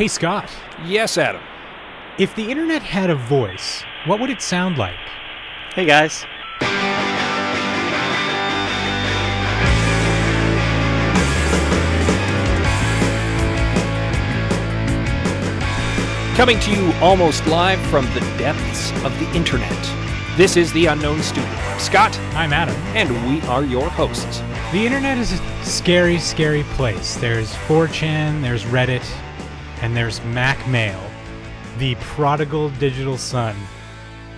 Hey, Scott. Yes, Adam. If the internet had a voice, what would it sound like? Hey guys. Coming to you almost live from the depths of the internet. This is the Unknown Studio. I'm Scott, I'm Adam. and we are your hosts. The internet is a scary, scary place. There's 4chan, there's Reddit, and there's Mack Male, the prodigal digital son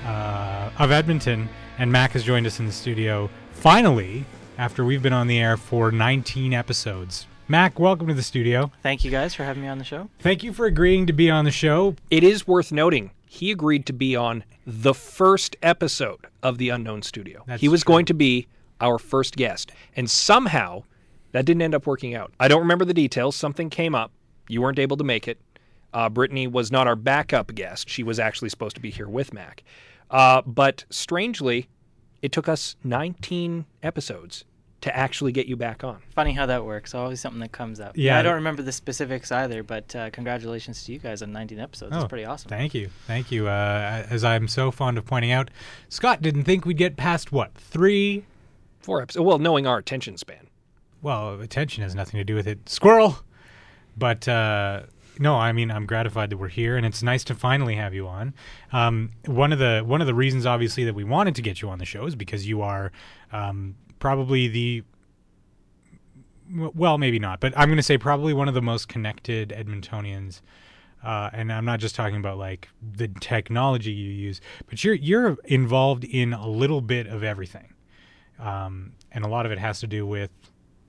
uh, of Edmonton. And Mack has joined us in the studio finally after we've been on the air for 19 episodes. Mack, welcome to the studio. Thank you guys for having me on the show. Thank you for agreeing to be on the show. It is worth noting he agreed to be on the first episode of the Unknown Studio. That's he was true. going to be our first guest, and somehow that didn't end up working out. I don't remember the details. Something came up. You weren't able to make it. Uh, Brittany was not our backup guest. She was actually supposed to be here with Mack. Uh, but strangely, it took us 19 episodes to actually get you back on. Funny how that works. Always something that comes up. Yeah. I don't remember the specifics either, but uh, congratulations to you guys on 19 episodes. Oh, That's pretty awesome. Thank you. Thank you. Uh, as I'm so fond of pointing out, Scott didn't think we'd get past what? Three? Four episodes. Well, knowing our attention span. Well, attention has nothing to do with it. Squirrel! But, uh, no, I mean, I'm gratified that we're here, and it's nice to finally have you on. Um, one of the one of the reasons, obviously, that we wanted to get you on the show is because you are um, probably the well, maybe not, but I'm going to say probably one of the most connected Edmontonians. Uh, and I'm not just talking about like the technology you use, but you're you're involved in a little bit of everything, um, and a lot of it has to do with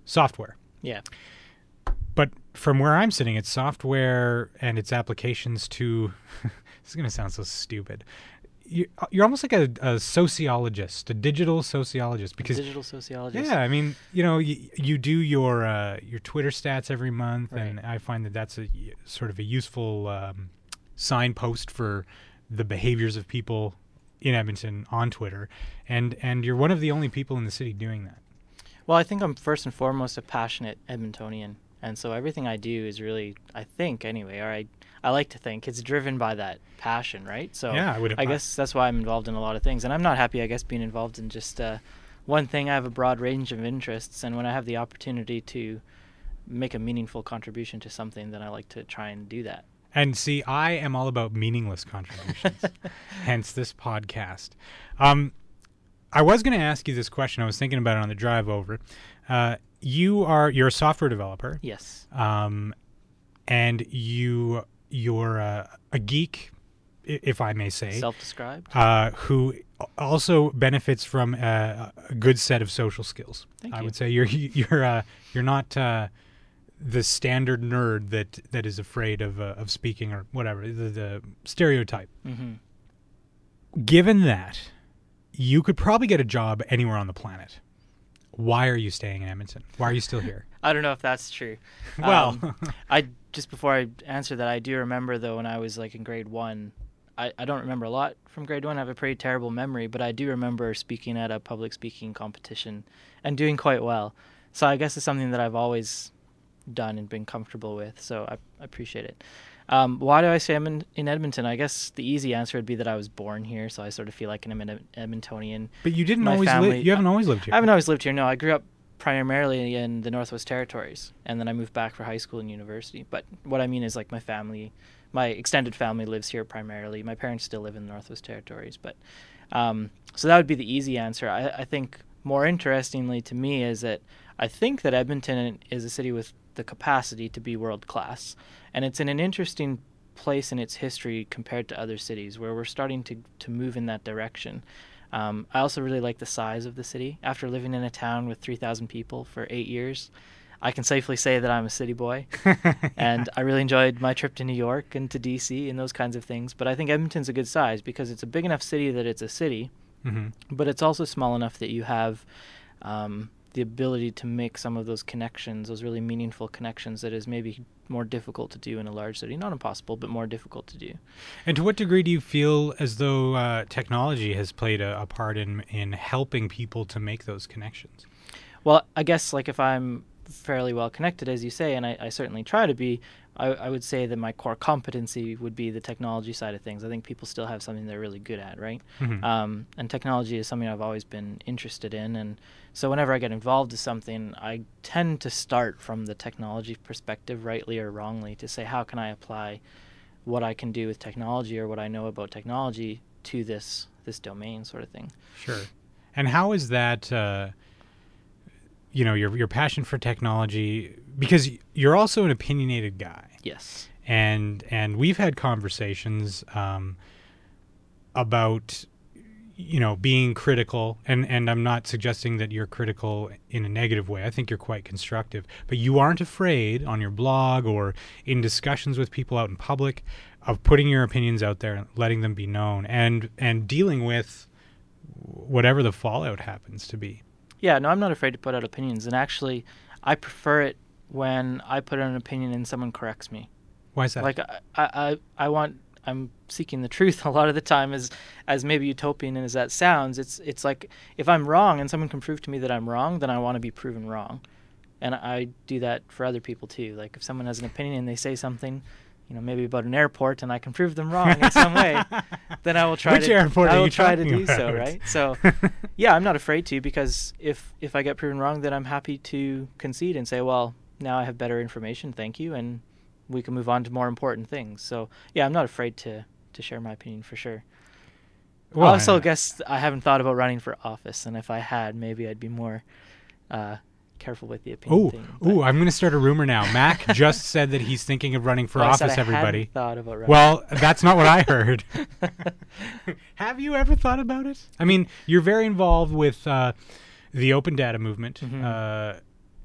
software. Yeah. But from where I'm sitting, it's software and its applications to. this is going to sound so stupid. You- You're almost like a, a sociologist, a digital sociologist, because Digital sociologist. yeah, I mean, you know, you, you do your uh, your Twitter stats every month, and I find that that's a sort of a useful um, signpost for the behaviors of people in Edmonton on Twitter, and and you're one of the only people in the city doing that. Well, I think I'm first and foremost a passionate Edmontonian, and so everything I do is really, I think anyway, or I, I like to think it's driven by that passion, right? So Yeah, I would- I guess that's why I'm involved in a lot of things, and I'm not happy, I guess, being involved in just uh, one thing. I have a broad range of interests, and when I have the opportunity to make a meaningful contribution to something, then I like to try and do that. And see, I am all about meaningless contributions, hence this podcast. Um, I was going to ask you this question. I was thinking about it on the drive over. Uh, you are you're a software developer, Yes. um, and you you're a, a geek, if I may say, Self-described. uh, who also benefits from a, a good set of social skills. Thank I you. would say you're you're uh, you're not uh, the standard nerd that that is afraid of uh, of speaking or whatever the, the stereotype. hmm Given that, you could probably get a job anywhere on the planet. Why are you staying in Edmonton? Why are you still here? I don't know if that's true. Well- Um, I just before I answer that, I do remember though when I was like in grade one. I, I don't remember a lot from grade one. I have a pretty terrible memory, but I do remember speaking at a public speaking competition and doing quite well. So I guess it's something that I've always done and been comfortable with. So I, I appreciate it. Um, why do I say I'm in, in Edmonton? I guess the easy answer would be that I was born here, so I sort of feel like I'm an Ed- Edmontonian. But you didn't My always family- live. You haven't always lived here. I haven't always lived here. No, I grew up primarily in the Northwest Territories, and then I moved back for high school and university. But what I mean is, like, my family, my extended family lives here primarily. My parents still live in the Northwest Territories, but um, so that would be the easy answer. I, I think more interestingly to me is that I think that Edmonton is a city with the capacity to be world class, and it's in an interesting place in its history compared to other cities where we're starting to to move in that direction. Um, I also really like the size of the city. After living in a town with 3,000 people for eight years, I can safely say that I'm a city boy. and I really enjoyed my trip to New York and to DC and those kinds of things. But I think Edmonton's a good size because it's a big enough city that it's a city, hmm but it's also small enough that you have um, the ability to make some of those connections, those really meaningful connections that is maybe more difficult to do in a large city. Not impossible, but more difficult to do. And to what degree do you feel as though uh, technology has played a, a part in in helping people to make those connections? Well, I guess like if I'm fairly well connected, as you say, and I, I certainly try to be. I, I, would say that my core competency would be the technology side of things. I think people still have something they're really good at, right? Mhm. Um, and technology is something I've always been interested in, and so whenever I get involved in something, I tend to start from the technology perspective, rightly or wrongly, to say how can I apply what I can do with technology or what I know about technology to this this domain, sort of thing. Sure. And how is that? Uh, you know, your your passion for technology because you're also an opinionated guy, Yes. and and we've had conversations um, about you know being critical, and and I'm not suggesting that you're critical in a negative way. I think you're quite constructive, but you aren't afraid on your blog or in discussions with people out in public of putting your opinions out there and letting them be known and and dealing with whatever the fallout happens to be. Yeah, no, I'm not afraid to put out opinions, and actually, I prefer it when I put out an opinion and someone corrects me. Why is that? Like I, I, I want, I'm seeking the truth a lot of the time. As as maybe utopian as that sounds, it's it's like if I'm wrong and someone can prove to me that I'm wrong, then I want to be proven wrong, and I do that for other people too. Like if someone has an opinion and they say something. You know, maybe about an airport, and I can prove them wrong in some way. Then I will try Which to. airport I will you try to do so, right? So, yeah, I'm not afraid to because if if I get proven wrong, then I'm happy to concede and say, well, now I have better information. Thank you, and we can move on to more important things. So, yeah, I'm not afraid to to share my opinion for sure. Well, also I- guess I haven't thought about running for office, and if I had, maybe I'd be more uh, careful with the opinion Oh, thing. ooh! I'm going to start a rumor now. Mack just said that he's thinking of running for Well, said office. Everybody. thought about running. Well, that's not what I heard. Have you ever thought about it? I mean, you're very involved with uh, the open data movement, Mhm. uh,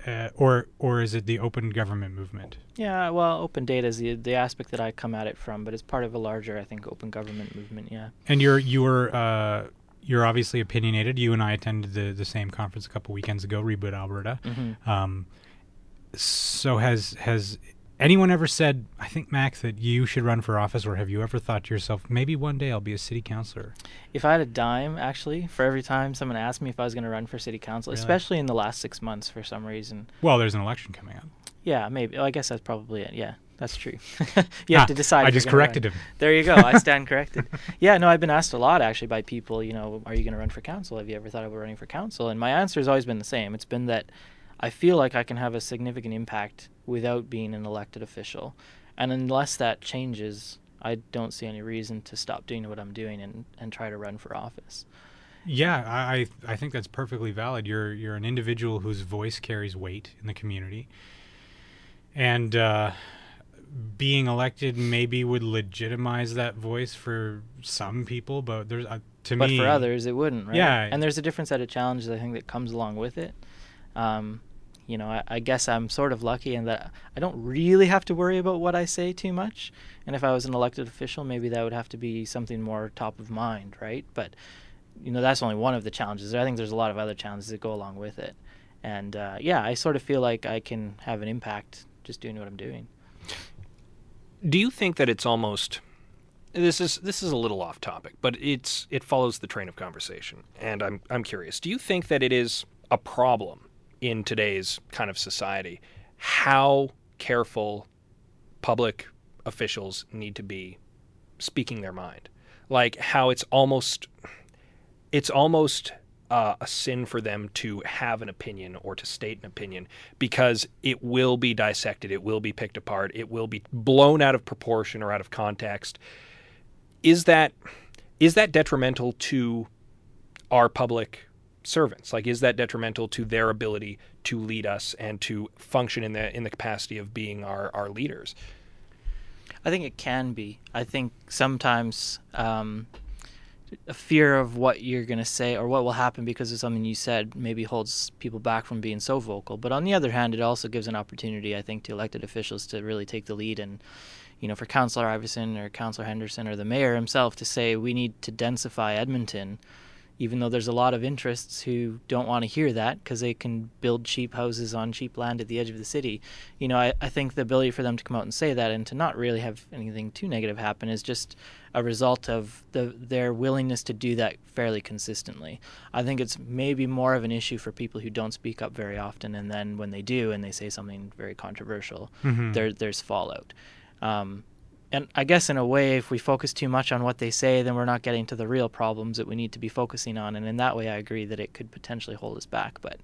uh, or or is it the open government movement? yeah, well, open data is the the aspect that I come at it from, but it's part of a larger, I think, open government movement. Yeah. And you're you're uh, you're obviously opinionated. You and I attended the the same conference a couple weekends ago, Reboot Alberta. hmm Um, so has has anyone ever said, I think Mack, that you should run for office, or have you ever thought to yourself, maybe one day I'll be a city councillor? If I had a dime, actually, for every time someone asked me if I was going to run for city council, Really? especially in the last six months for some reason, Well, there's an election coming up. yeah, maybe. I guess that's probably it. Yeah, that's true. you have Ah, to decide. I just gonna run. corrected him. There you go. I stand corrected. Yeah, no, I've been asked a lot actually by people, you know, are you going to run for council? Have you ever thought about running for council? And my answer has always been the same. It's been that I feel like I can have a significant impact without being an elected official. And unless that changes, I don't see any reason to stop doing what I'm doing and, and try to run for office. Yeah, I I I think that's perfectly valid. You're you're an individual whose voice carries weight in the community, and uh, being elected maybe would legitimize that voice for some people, but there's uh, to me but me for others, it wouldn't, right? Yeah. And there's a different set of challenges I think that comes along with it. Um, you know, I, I guess I'm sort of lucky in that I don't really have to worry about what I say too much. And if I was an elected official, maybe that would have to be something more top of mind, right? But you know, that's only one of the challenges. I think there's a lot of other challenges that go along with it. And uh, yeah, I sort of feel like I can have an impact just doing what I'm doing. Do you think that it's almost this is this is a little off topic, but it's it follows the train of conversation, and I'm I'm curious. Do you think that it is a problem in today's kind of society how careful public officials need to be speaking their mind? Like how it's almost it's almost uh, a sin for them to have an opinion or to state an opinion because it will be dissected, it will be picked apart, it will be blown out of proportion or out of context. Is that is that detrimental to our public servants? Like, is that detrimental to their ability to lead us and to function in the in the capacity of being our our leaders? I think it can be. I think sometimes um, a fear of what you're going to say or what will happen because of something you said maybe holds people back from being so vocal. But on the other hand, it also gives an opportunity, I think, to elected officials to really take the lead and, you know, for Councillor Iveson or Councillor Henderson or the mayor himself to say we need to densify Edmonton. Even though there's a lot of interests who don't want to hear that because they can build cheap houses on cheap land at the edge of the city. You know, I, I think the ability for them to come out and say that and to not really have anything too negative happen is just a result of the, their willingness to do that fairly consistently. I think it's maybe more of an issue for people who don't speak up very often, and then when they do and they say something very controversial, Mhm. there, there's fallout. Um, and I guess in a way, if we focus too much on what they say, then we're not getting to the real problems that we need to be focusing on. And in that way, I agree that it could potentially hold us back. But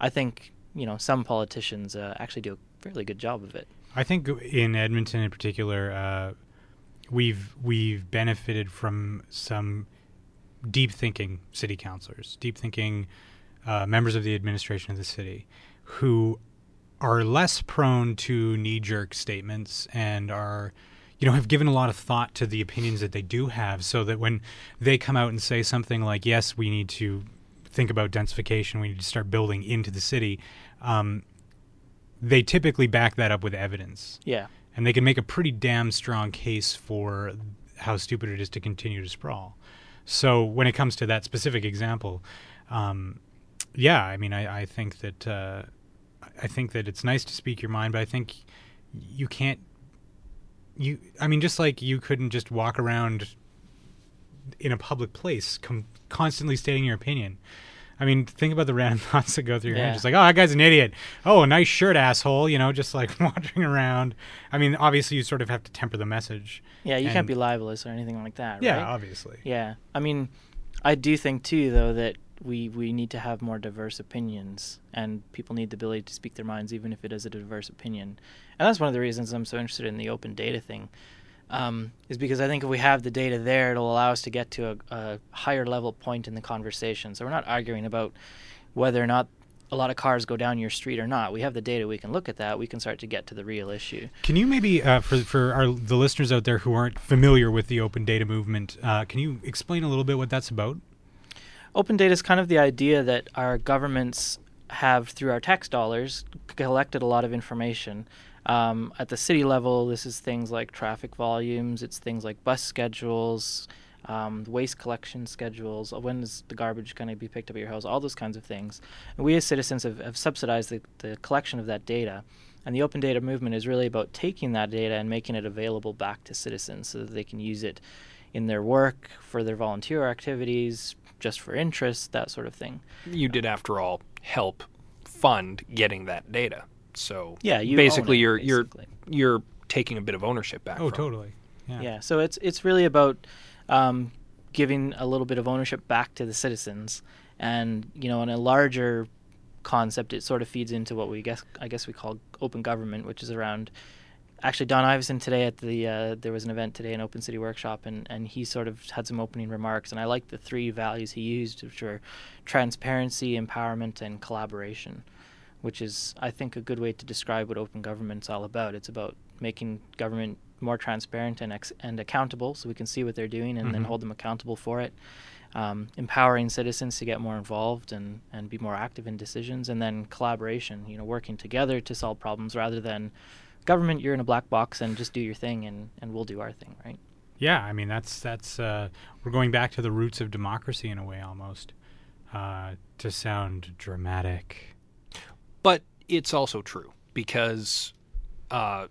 I think you know some politicians uh, actually do a fairly good job of it. I think in Edmonton in particular, uh, we've we've benefited from some deep thinking city councilors, deep thinking uh, members of the administration of the city, who are less prone to knee jerk statements and are you know have given a lot of thought to the opinions that they do have so that when they come out and say something like yes we need to think about densification we need to start building into the city um, they typically back that up with evidence Yeah, and they can make a pretty damn strong case for how stupid it is to continue to sprawl. So when it comes to that specific example, um, yeah, I mean, I, I think that uh, I think that it's nice to speak your mind, but I think you can't. You, I mean, just like you couldn't just walk around in a public place, com- constantly stating your opinion. I mean, think about the random thoughts that go through your Yeah. head. Just like, oh, that guy's an idiot. Oh, a nice shirt, asshole. You know, just like wandering around. I mean, obviously, you sort of have to temper the message. yeah, you And- can't be libelous or anything like that. Yeah, right? obviously. Yeah, I mean, I do think too, though, that we we need to have more diverse opinions, and people need the ability to speak their minds, even if it is a diverse opinion. And that's one of the reasons I'm so interested in the open data thing, um, is because I think if we have the data there, it'll allow us to get to a, a higher level point in the conversation. So we're not arguing about whether or not a lot of cars go down your street or not. We have the data. We can look at that. We can start to get to the real issue. Can you maybe, uh, for for our the listeners out there who aren't familiar with the open data movement, uh, can you explain a little bit what that's about? Open data is kind of the idea that our governments have, through our tax dollars, collected a lot of information. Um, at the city level, this is things like traffic volumes, it's things like bus schedules, um, waste collection schedules, uh, when is the garbage going to be picked up at your house, all those kinds of things. And we as citizens have, have subsidized the, the collection of that data. And the open data movement is really about taking that data and making it available back to citizens so that they can use it in their work, for their volunteer activities, just for interest, that sort of thing. You did, after all, help fund getting that data. So Yeah, you basically it, you're basically. you're you're taking a bit of ownership back. Oh, from totally. Yeah. Yeah, so it's it's really about um, giving a little bit of ownership back to the citizens, and you know, in a larger concept, it sort of feeds into what we guess I guess we call open government, which is around. Actually, Don Iveson today at the uh, there was an event today, an Open City Workshop, and, and he sort of had some opening remarks, and I like the three values he used, which were transparency, empowerment, and collaboration, which is I think a good way to describe what open government's all about. It's about making government more transparent and ex- and accountable, so we can see what they're doing and then Mhm. hold them accountable for it. Um, empowering citizens to get more involved and, and be more active in decisions, and then collaboration. You know, working together to solve problems rather than government. You're in a black box and just do your thing, and, and we'll do our thing, right? Yeah, I mean that's that's uh, we're going back to the roots of democracy in a way almost. Uh, to sound dramatic. But it's also true because uh,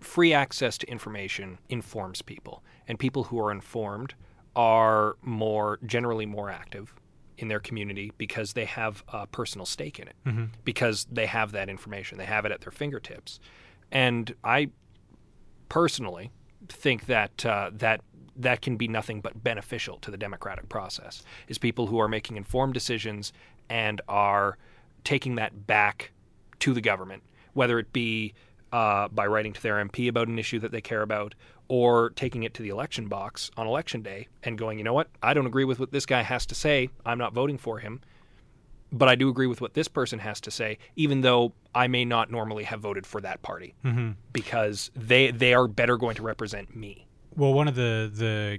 free access to information informs people, and people who are informed are more generally more active in their community because they have a personal stake in it, Mm-hmm. because they have that information, they have it at their fingertips, and I personally think that uh, that that can be nothing but beneficial to the democratic process. Is people who are making informed decisions and are taking that back to the government, whether it be uh, by writing to their MP about an issue that they care about, or taking it to the election box on election day and going, you know what, I don't agree with what this guy has to say. I'm not voting for him. But I do agree with what this person has to say, even though I may not normally have voted for that party Mm-hmm. because they they are better going to represent me. Well, one of the the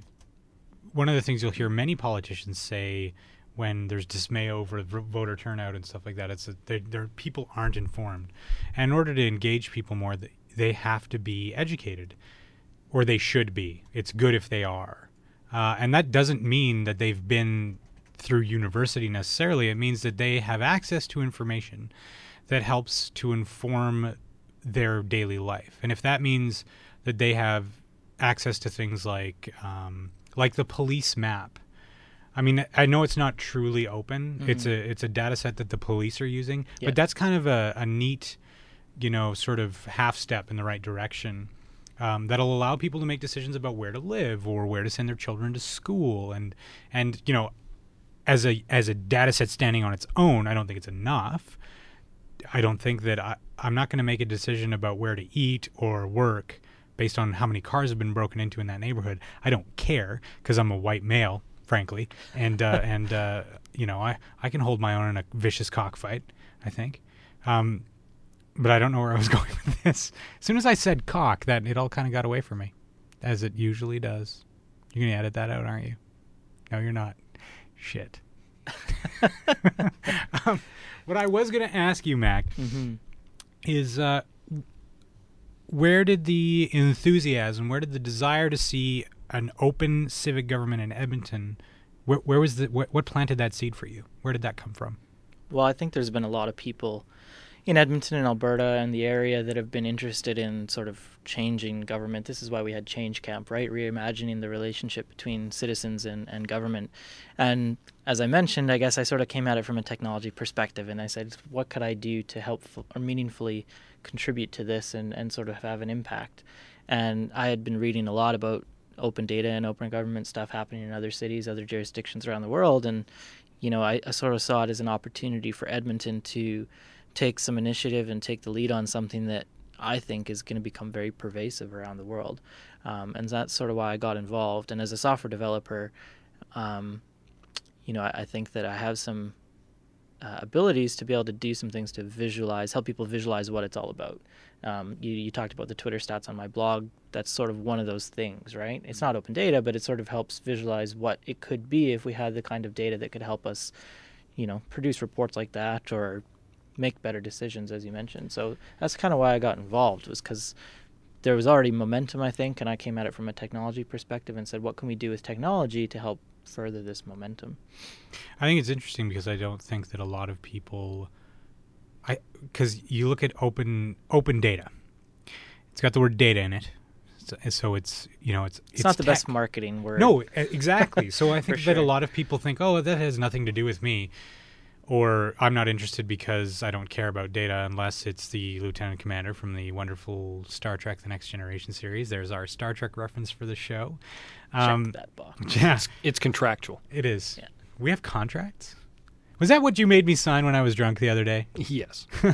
one of the things you'll hear many politicians say when there's dismay over voter turnout and stuff like that, it's that they- people aren't informed, and in order to engage people more, they have to be educated, or they should be. It's good if they are, uh, and that doesn't mean that they've been through university necessarily. It means that they have access to information that helps to inform their daily life. And if that means that they have access to things like um, like the police map. I mean, I know it's not truly open. It's a it's a data set that the police are using, Yeah. but that's kind of a, a neat, you know, sort of half step in the right direction. Um, that'll allow people to make decisions about where to live or where to send their children to school, and and you know, as a as a data set standing on its own, I don't think it's enough. I don't think that I, I'm not going to make a decision about where to eat or work based on how many cars have been broken into in that neighborhood. I don't care because I'm a white male, frankly, and uh, and uh, you know I I can hold my own in a vicious cockfight. I think. Um, but I don't know where I was going with this. As soon as I said cock, that it all kind of got away from me, as it usually does. You're gonna edit that out, aren't you? No, you're not. Shit. um, what I was gonna ask you, Mack, Mm-hmm. is uh, where did the enthusiasm, where did the desire to see an open civic government in Edmonton, where, where was the what, what planted that seed for you? Where did that come from? Well, I think there's been a lot of people in Edmonton and Alberta and the area that have been interested in sort of changing government. This is why we had Change Camp, right? Reimagining the relationship between citizens and, and government. And as I mentioned, I guess I sort of came at it from a technology perspective and I said, what could I do to help or meaningfully contribute to this and, and sort of have an impact? And I had been reading a lot about open data and open government stuff happening in other cities, other jurisdictions around the world. And, you know, I, I sort of saw it as an opportunity for Edmonton to take some initiative and take the lead on something that I think is going to become very pervasive around the world. Um, and that's sort of why I got involved. And as a software developer, um, you know, I, I think that I have some uh, abilities to be able to do some things to visualize, help people visualize what it's all about. Um, you, you talked about the Twitter stats on my blog. That's sort of one of those things, right? It's not open data, but it sort of helps visualize what it could be if we had the kind of data that could help us, you know, produce reports like that or make better decisions, as you mentioned. So that's kind of why I got involved, was because there was already momentum, I think, and I came at it from a technology perspective and said, what can we do with technology to help further this momentum? I think it's interesting because I don't think that a lot of people, I because you look at open open data, it's got the word data in it, so, so it's you know it's It's, not the tech. best marketing word. No, exactly. So I think that a lot of people think, oh, that has nothing to do with me, or I'm not interested because I don't care about data unless it's the lieutenant commander from the wonderful Star Trek: The Next Generation series. There's our Star Trek reference for the show. Check that box. Yeah, It's contractual. it is. Yeah. We have contracts. Was that what you made me sign when I was drunk the other day? Yes.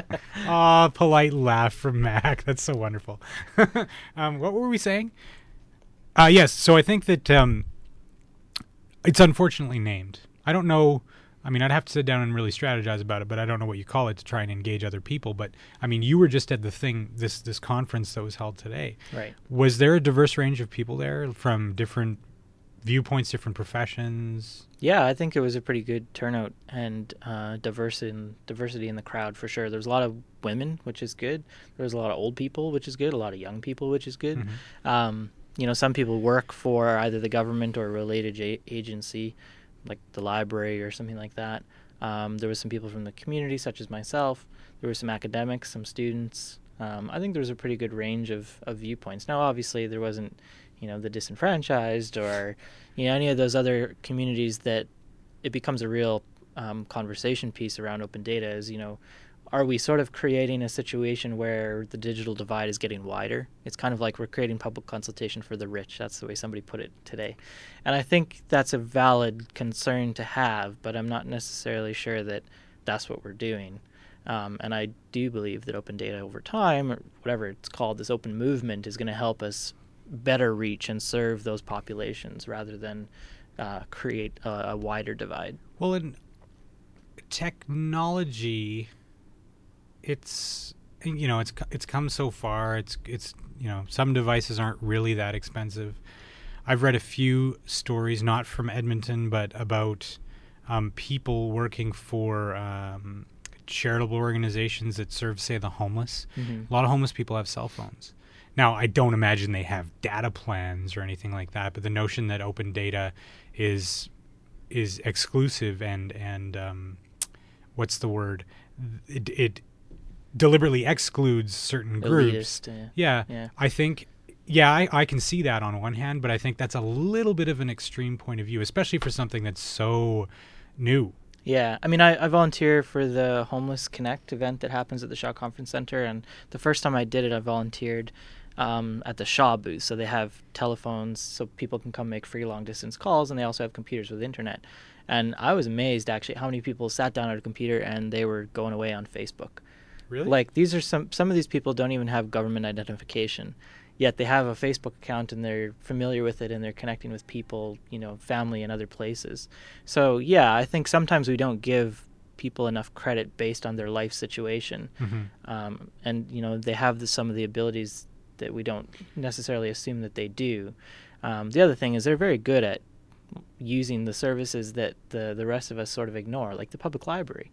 Aw, polite laugh from Mack. That's so wonderful. um, what were we saying? Uh, yes, so I think that um, it's unfortunately named. I don't know. I mean, I'd have to sit down and really strategize about it, but I don't know what you call it to try and engage other people. But I mean, you were just at the thing, this this conference that was held today. Right. Was there a diverse range of people there from different viewpoints, different professions? Yeah, I think it was a pretty good turnout and uh, diversity in, diversity in the crowd for sure. There was a lot of women, which is good. There was a lot of old people, which is good. A lot of young people, which is good. Mhm. Um, you know, some people work for either the government or a related a- agency, like the library or something like that. Um, there was some people from the community, such as myself. There were some academics, some students. Um, I think there was a pretty good range of, of viewpoints. Now, obviously, there wasn't, you know, the disenfranchised or, you know, any of those other communities that it becomes a real um, conversation piece around open data. Is you know, are we sort of creating a situation where the digital divide is getting wider? It's kind of like we're creating public consultation for the rich. That's the way somebody put it today. And I think that's a valid concern to have, but I'm not necessarily sure that that's what we're doing. Um, and I do believe that open data over time, or whatever it's called, this open movement is going to help us better reach and serve those populations rather than uh, create a, a wider divide. Well, in technology, it's you know it's it's come so far. It's it's you know some devices aren't really that expensive. I've read a few stories, not from Edmonton, but about um, people working for um, charitable organizations that serve, say, the homeless. Mm-hmm. A lot of homeless people have cell phones. Now, I don't imagine they have data plans or anything like that, but the notion that open data is is exclusive and and um, what's the word? It, it deliberately excludes certain groups. Elitist, Yeah, Yeah. I think. Yeah, I, I can see that on one hand, but I think that's a little bit of an extreme point of view, especially for something that's so new. Yeah, I mean, I, I volunteer for the Homeless Connect event that happens at the Shaw Conference Center, and the first time I did it, I volunteered um, at the Shaw booth. So they have telephones, so people can come make free long distance calls, and they also have computers with internet. And I was amazed actually how many people sat down at a computer and they were going away on Facebook. Really? Like these are some some of these people don't even have government identification, yet they have a Facebook account and they're familiar with it and they're connecting with people, you know, family and other places. So yeah, I think sometimes we don't give people enough credit based on their life situation, Mhm. um, and you know they have the, some of the abilities that we don't necessarily assume that they do. Um, the other thing is they're very good at using the services that the the rest of us sort of ignore, like the public library.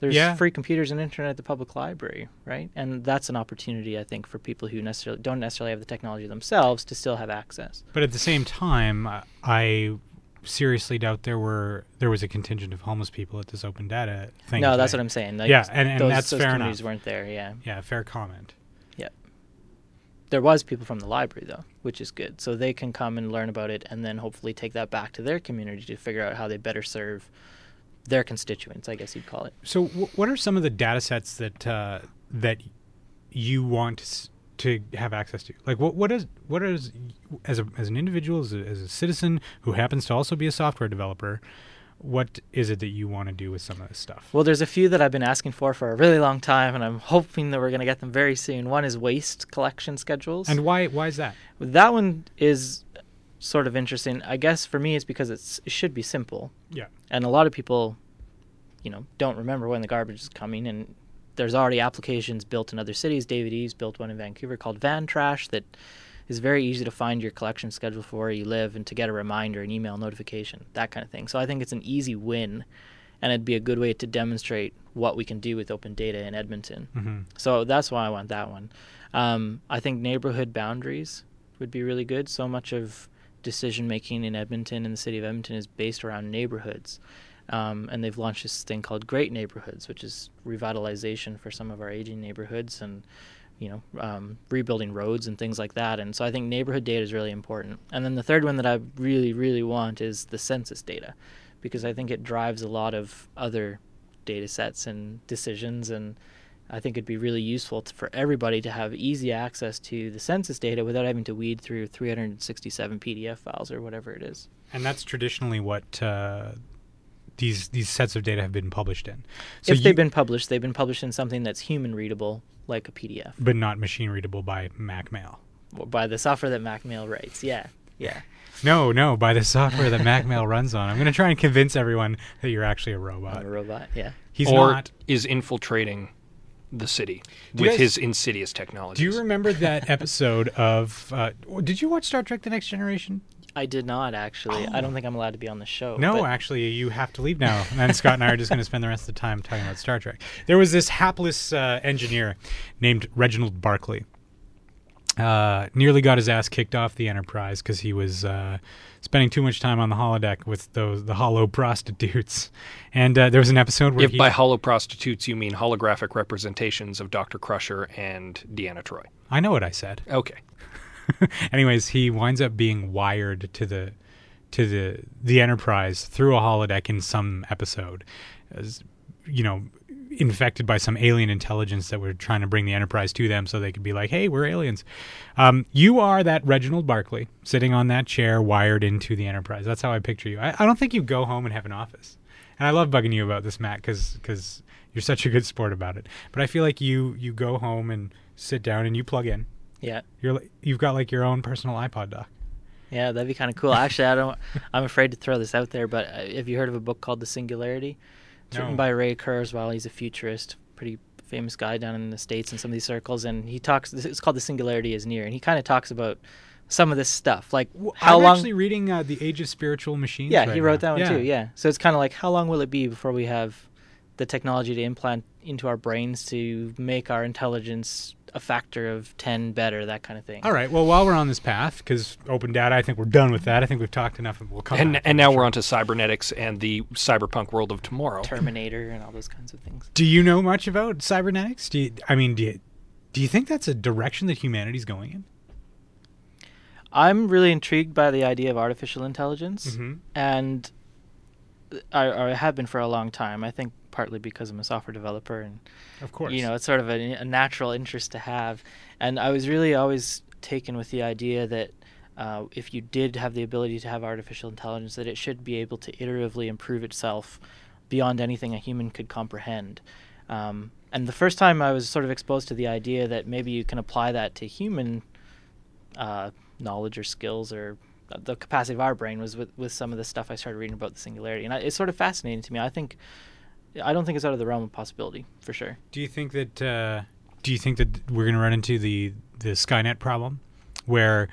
There's Yeah. free computers and internet at the public library, right? And that's an opportunity, I think, for people who necessarily don't necessarily have the technology themselves to still have access. But at the same time, uh, I seriously doubt there were there was a contingent of homeless people at this open data thing. no, that's today. what I'm saying. Like, Yeah, and- and those, that's those fair communities enough. weren't there. Yeah, Yeah, fair comment. there was people from the library though, which is good. So they can come and learn about it, and then hopefully take that back to their community to figure out how they better serve their constituents. I guess you'd call it. So, w- what are some of the data sets that uh, that you want to have access to? Like, what what is what is as a as an individual, as a, as a citizen who happens to also be a software developer, what is it that you want to do with some of this stuff? Well, there's a few that I've been asking for for a really long time, and I'm hoping that we're going to get them very soon. One is waste collection schedules. and why why is that? That one is sort of interesting. I guess for me, it's because it's, it should be simple, Yeah. and a lot of people, you know, don't remember when the garbage is coming. And there's already applications built in other cities. David Eaves built one in Vancouver called Van Trash that is very easy to find your collection schedule for where you live and to get a reminder, an email notification, that kind of thing. So I think it's an easy win, and it'd be a good way to demonstrate what we can do with open data in Edmonton. hmm So that's why I want that one. Um, I think neighborhood boundaries would be really good. So much of decision making in Edmonton and the city of Edmonton is based around neighborhoods. Um, and they've launched this thing called Great Neighborhoods, which is revitalization for some of our aging neighborhoods and you know um, rebuilding roads and things like that. And so I think neighborhood data is really important. And then the third one that I really really want is the census data, because I think it drives a lot of other data sets and decisions and I think it'd be really useful to, for everybody to have easy access to the census data without having to weed through 367 PDF files or whatever it is. And that's traditionally what uh, these these sets of data have been published in. So if you- they've been published, they've been published in something that's human readable, like a PDF, but not machine readable by Mack Male. or by the software that Mack Male writes. Yeah, yeah. No, no, by the software that Mack Male runs on. I'm going to try and convince everyone that you're actually a robot. I'm a robot. Yeah. He's or not. is infiltrating the city Do with guys- his insidious technology. Do you remember that episode of? Uh, did you watch Star Trek: The Next Generation? I did not actually. I don't think I'm allowed to be on the show. No, but- actually, you have to leave now. And Scott and I are just going to spend the rest of the time talking about Star Trek. There was this hapless uh, engineer named Reginald Barclay. Uh, nearly got his ass kicked off the Enterprise because he was uh, spending too much time on the holodeck with those the hollow prostitutes. And uh, there was an episode where If he, by hollow prostitutes you mean holographic representations of Dr. Crusher and Deanna Troi. I know what I said. Okay. Anyways, he winds up being wired to the to the the Enterprise through a holodeck in some episode, as you know, infected by some alien intelligence that were trying to bring the Enterprise to them, so they could be like, "Hey, we're aliens." Um, you are that Reginald Barclay sitting on that chair, wired into the Enterprise. That's how I picture you. I, I don't think you go home and have an office. And I love bugging you about this, Mack, because you're such a good sport about it. But I feel like you you go home and sit down and you plug in. Yeah. You're you've got like your own personal iPod dock. Yeah, that'd be kind of cool. Actually, I don't. I'm afraid to throw this out there, but uh, have you heard of a book called The Singularity? It's No. written by Ray Kurzweil. He's a futurist, pretty famous guy down in the states in some of these circles, and he talks. It's called The Singularity is Near, and he kind of talks about some of this stuff, like how I'm long. actually reading uh, the Age of Spiritual Machines. yeah, right he wrote now. that one too. Yeah, so it's kind of like how long will it be before we have the technology to implant into our brains to make our intelligence a factor of 10 better, that kind of thing. All right. Well, while we're on this path, because open data, I think we're done with that. I think we've talked enough. and We'll come. And and now sure. we're on to cybernetics and the cyberpunk world of tomorrow. Terminator and all those kinds of things. Do you know much about cybernetics? Do you, I mean, do you, do you think that's a direction that humanity's going in? I'm really intrigued by the idea of artificial intelligence, Mm-hmm. and I, I have been for a long time. I think partly because I'm a software developer, and Of course. you know it's sort of a, a natural interest to have. And I was really always taken with the idea that uh, if you did have the ability to have artificial intelligence, that it should be able to iteratively improve itself beyond anything a human could comprehend. Um, and the first time I was sort of exposed to the idea that maybe you can apply that to human uh, knowledge or skills or the capacity of our brain was with, with some of the stuff I started reading about the singularity, and I, it's sort of fascinating to me. I think I don't think it's out of the realm of possibility for sure. Do you think that? Uh, do you think that we're going to run into the the Skynet problem, where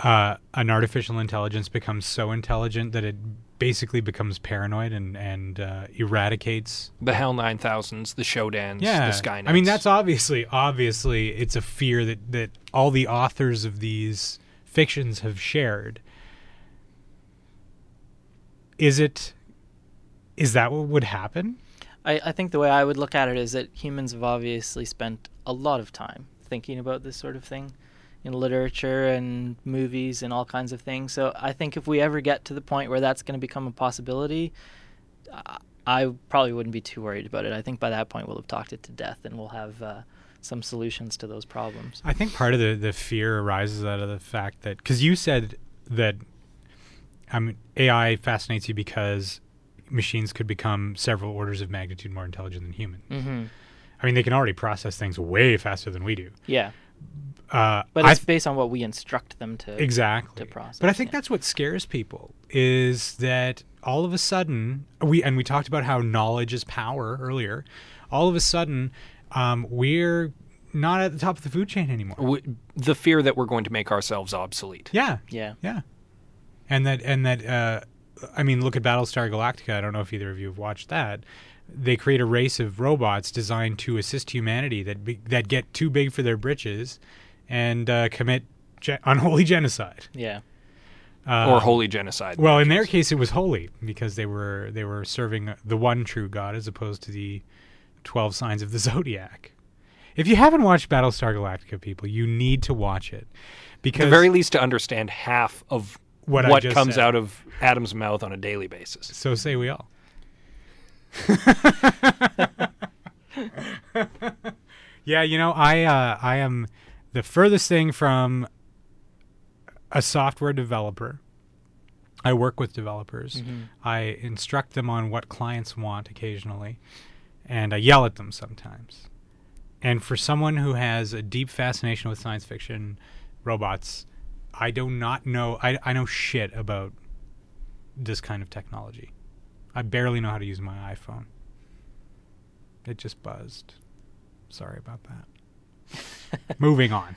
uh, an artificial intelligence becomes so intelligent that it basically becomes paranoid and and uh, eradicate The HAL 9000s, the Shodans, yeah. the Skynet. I mean, that's obviously obviously it's a fear that that all the authors of these fictions have shared. Is it? Is that what would happen? I, I think the way I would look at it is that humans have obviously spent a lot of time thinking about this sort of thing in literature and movies and all kinds of things. So I think if we ever get to the point where that's going to become a possibility, I- I probably wouldn't be too worried about it. I think by that point we'll have talked it to death and we'll have uh, some solutions to those problems. I think part of the, the fear arises out of the fact that because you said that um, AI fascinates you because machines could become several orders of magnitude more intelligent than human. hmm I mean, they can already process things way faster than we do. Yeah, Uh, but I it's based on what we instruct them to. exactly to process, But I think yeah. that's what scares people is that all of a sudden we and we talked about how knowledge is power earlier. All of a sudden, um, we're not at the top of the food chain anymore. W- the fear that we're going to make ourselves obsolete. Yeah, Yeah. Yeah, and that and that uh, I mean, look at Battlestar Galactica. I don't know if either of you have watched that. They create a race of robots designed to assist humanity that be, that get too big for their britches and uh, commit ge- unholy genocide Yeah. uh, or holy genocide. Well, in their case, it was holy because they were they were serving the one true God as opposed to the twelve signs of the zodiac. If you haven't watched Battlestar Galactica, people, you need to watch it At because the very least, to understand half of What what, comes said. out of Adam's mouth on a daily basis. So say we all. yeah, you know, I uh, I am the furthest thing from a software developer. I work with developers. I instruct them on what clients want occasionally, and I yell at them sometimes. And for someone who has a deep fascination with science fiction, robots, I do not know. I, I know shit about this kind of technology. I barely know how to use my iPhone. It just buzzed. Sorry about that. Moving on.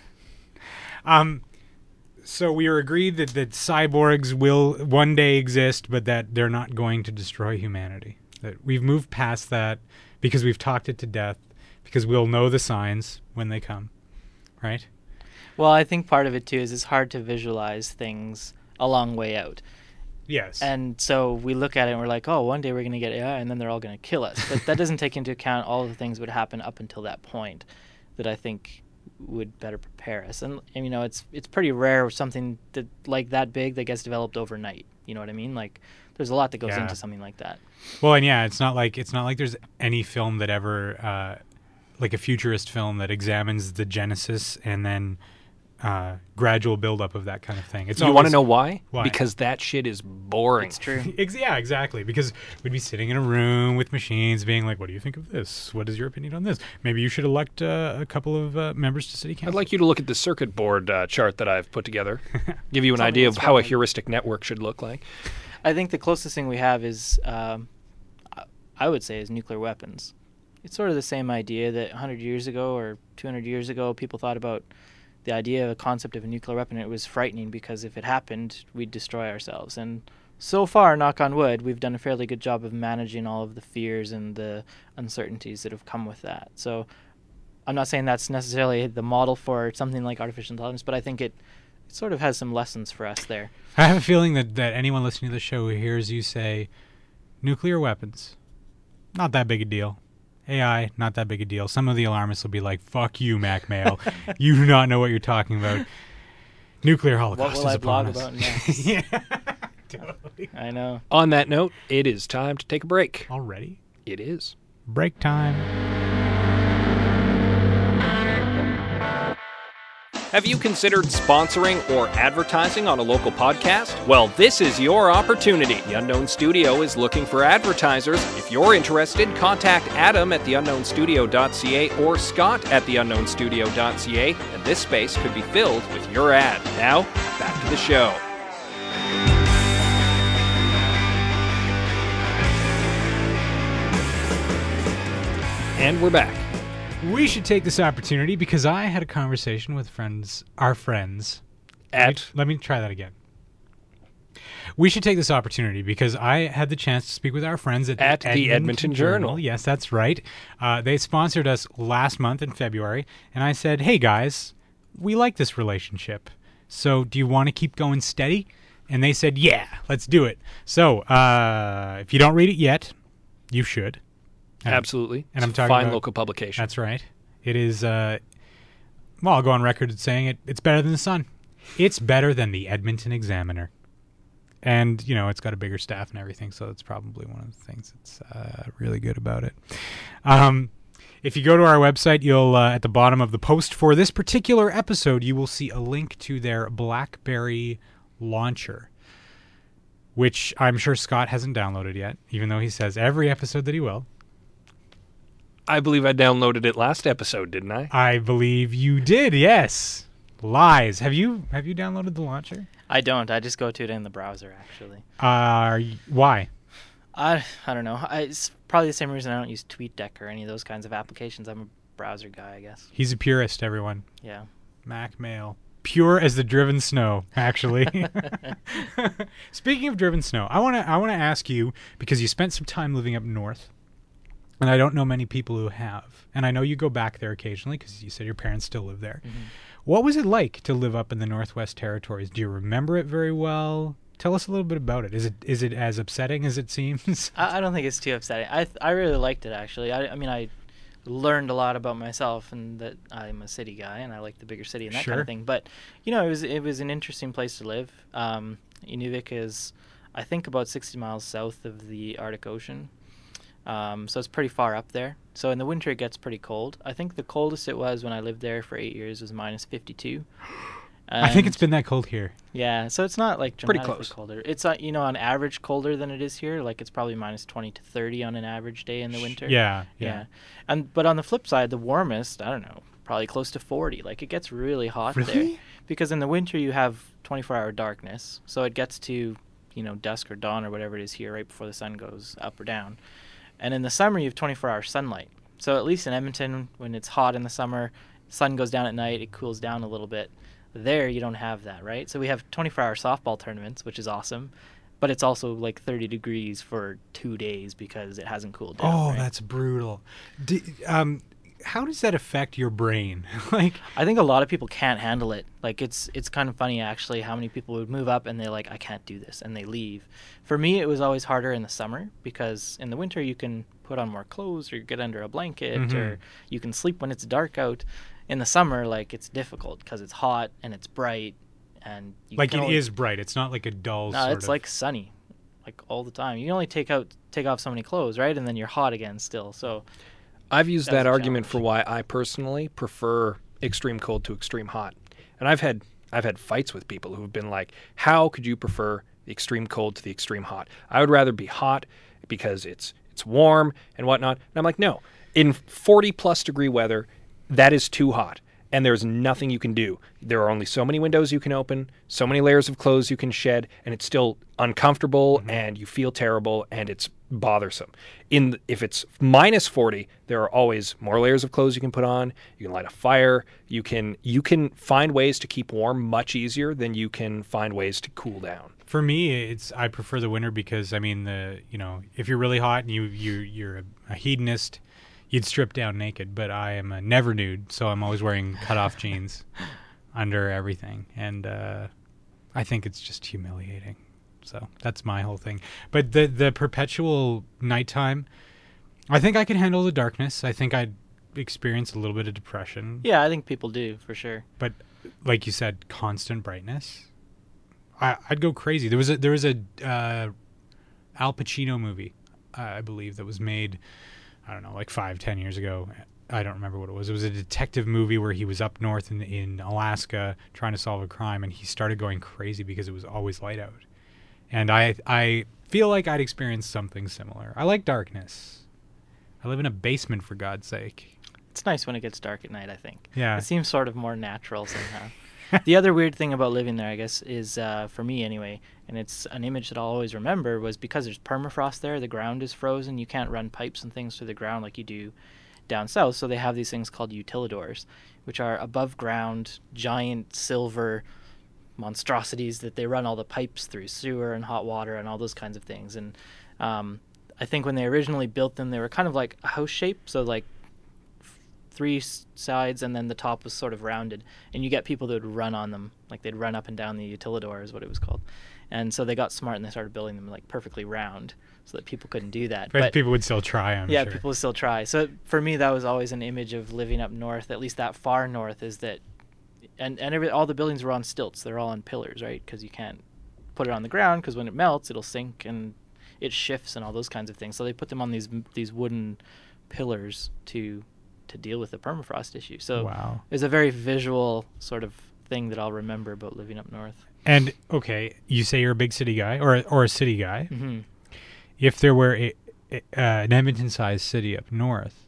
Um, so we are agreed that, that cyborgs will one day exist, but that they're not going to destroy humanity. That we've moved past that because we've talked it to death, because we'll know the signs when they come. Right? Well, I think part of it too is it's hard to visualize things a long way out. Yes. And so we look at it and we're like, oh, one day we're going to get AI and then they're all going to kill us. But that doesn't take into account all the things that would happen up until that point that I think would better prepare us. And, and you know, it's it's pretty rare something that like that big that gets developed overnight. You know what I mean? Like there's a lot that goes Yeah. into something like that. Well, and yeah, it's not like it's not like there's any film that ever uh, like a futurist film that examines the genesis and then uh, gradual buildup of that kind of thing. It's you want to know why? Why? Because that shit is boring. It's true. Yeah, exactly. Because we'd be sitting in a room with machines, being like, "What do you think of this? What is your opinion on this? Maybe you should elect uh, a couple of uh, members to city council." I'd like you to look at the circuit board uh, chart that I've put together. Give you an idea of what's how a heuristic network should look like. I think the closest thing we have is, um, I- I would say, is nuclear weapons. It's sort of the same idea that 100 years ago or 200 years ago, people thought about the idea of a concept of a nuclear weapon. It was frightening because if it happened, we'd destroy ourselves. And so far, knock on wood, we've done a fairly good job of managing all of the fears and the uncertainties that have come with that. So I'm not saying that's necessarily the model for something like artificial intelligence, but I think it, it sort of has some lessons for us there. I have a feeling that, that anyone listening to the show who hears you say nuclear weapons, not that big a deal. AI, not that big a deal. Some of the alarmists will be like, "Fuck you, Mack Male. you do not know what you're talking about." Nuclear What holocaust will is I upon blog us. about next? yeah, totally. I know. On that note, it is time to take a break. Already It is. break time. Have you considered sponsoring or advertising on a local podcast? Well, this is your opportunity. The Unknown Studio is looking for advertisers. If you're interested, contact Adam at theunknownstudio.ca or Scott at theunknownstudio.ca, and this space could be filled with your ad. Now, back to the show. And we're back. We should take this opportunity because I had a conversation with friends, our friends. Let me, At let me try that again. We should take this opportunity because I had the chance to speak with our friends at, At the Edmonton Journal. Yes, that's right. Uh, they sponsored us last month in February, and I said, "Hey guys, we like this relationship. So, do you want to keep going steady?" And they said, "Yeah, let's do it." So, uh, if you don't read it yet, you should. And- Absolutely. and I'm talking fine about- local publication. That's right. It is. Uh, well, I'll go on record saying it. It's better than the Sun. It's better than the Edmonton Examiner. And you know, it's got a bigger staff and everything, so it's probably one of the things that's uh, really good about it. Um, if you go to our website, you'll uh, at the bottom of the post for this particular episode, you will see a link to their BlackBerry launcher, which I'm sure Scott hasn't downloaded yet, even though he says every episode that he will. I believe I downloaded it last episode, didn't I? I believe you did. Yes. Lies. Have you have you downloaded the launcher? I don't. I just go to it in the browser, actually. Uh, y- why? I I don't know. I, it's probably the same reason I don't use TweetDeck or any of those kinds of applications. I'm a browser guy, I guess. He's a purist. Everyone. Yeah. Mack Male. Pure as the driven snow. Actually. Speaking of driven snow, I want to I want to ask you because you spent some time living up north, and I don't know many people who have, and I know you go back there occasionally because you said your parents still live there. What was it like to live up in the Northwest Territories? Do you remember it very well? Tell us a little bit about it. Is it is it as upsetting as it seems? I, I don't think it's too upsetting. I th- I really liked it actually. I I mean I learned a lot about myself and that I'm a city guy and I like the bigger city and that kind of thing. But you know, it was it was an interesting place to live. Um, Inuvik is, I think, about 60 miles south of the Arctic Ocean, um, so it's pretty far up there. So in the winter it gets pretty cold. I think the coldest it was when I lived there for eight years was minus 52. I think it's been that cold here. yeah, so it's not like Pretty close. colder. It's uh, you know on average colder than it is here. Like it's probably minus twenty to thirty on an average day in the winter. Yeah, yeah, yeah. And but on the flip side, the warmest I don't know, probably close to forty. Like it gets really hot there because in the winter you have twenty four hour darkness, so it gets to you know dusk or dawn or whatever it is here right before the sun goes up or down, and in the summer you have twenty four hour sunlight. So at least in Edmonton, when it's hot in the summer, sun goes down at night, it cools down a little bit. There, you don't have that, right? So we have 24 hour softball tournaments, which is awesome, but it's also like 30 degrees for two days because it hasn't cooled down. Oh, right? that's brutal. D um, how does that affect your brain? like, I think a lot of people can't handle it. Like it's it's kind of funny actually how many people would move up and they're like I can't do this and they leave. For me it was always harder in the summer because in the winter you can put on more clothes or get under a blanket Mhm. or you can sleep when it's dark out. In the summer like it's difficult because it's hot and it's bright and you like it only- is bright. It's not like a dull. No, it's of- like sunny, like all the time. You can only take out take off so many clothes, right? And then you're hot again still. So I've used that argument for why I personally prefer extreme cold to extreme hot. And I've had I've had fights with people who have been like, "How could you prefer the extreme cold to the extreme hot? I would rather be hot because it's it's warm and whatnot." And I'm like, "No, in 40 plus degree weather, that is too hot." And there's nothing you can do. There are only so many windows you can open, so many layers of clothes you can shed, and it's still uncomfortable and you feel terrible and it's bothersome. In if it's minus 40, there are always more layers of clothes you can put on. You can light a fire. You can you can find ways to keep warm much easier than you can find ways to cool down. For me, it's I prefer the winter because I mean the you know if you're really hot and you you you're a, a hedonist, you'd strip down naked. But I am a never nude, so I'm always wearing cut off jeans under everything, and uh, I think it's just humiliating. So that's my whole thing. But the the perpetual nighttime, I think I can handle the darkness. I think I'd experience a little bit of depression. Yeah, I think people do for sure. But like you said, constant brightness. I, I'd go crazy. There was a there was a uh, Al Pacino movie, uh, I believe, that was made. I don't know, like five, ten years ago. I don't remember what it was. It was a detective movie where he was up north in in Alaska trying to solve a crime, and he started going crazy because it was always light out. And I I feel like I'd experience something similar. I like darkness. I live in a basement for God's sake. It's nice when it gets dark at night. I think. Yeah. It seems sort of more natural somehow. the other weird thing about living there, I guess, is uh, for me anyway, and it's an image that I'll always remember, was because there's permafrost there, the ground is frozen. You can't run pipes and things through the ground like you do down south. So they have these things called utilidors, which are above ground, giant silver monstrosities that they run all the pipes through sewer and hot water and all those kinds of things. And um, I think when they originally built them, they were kind of like a house shape, so like three sides and then the top was sort of rounded and you get people that would run on them like they'd run up and down the utilidor is what it was called and so they got smart and they started building them like perfectly round so that people couldn't do that but, but people would still try I'm yeah sure. people would still try so for me that was always an image of living up north at least that far north is that and and every, all the buildings were on stilts they're all on pillars right because you can't put it on the ground because when it melts it'll sink and it shifts and all those kinds of things so they put them on these these wooden pillars to to deal with the permafrost issue. So wow. it's a very visual sort of thing that I'll remember about living up north. And okay, you say you're a big city guy or or a city guy. Mm-hmm. If there were a, a, uh, an Edmonton-sized city up north,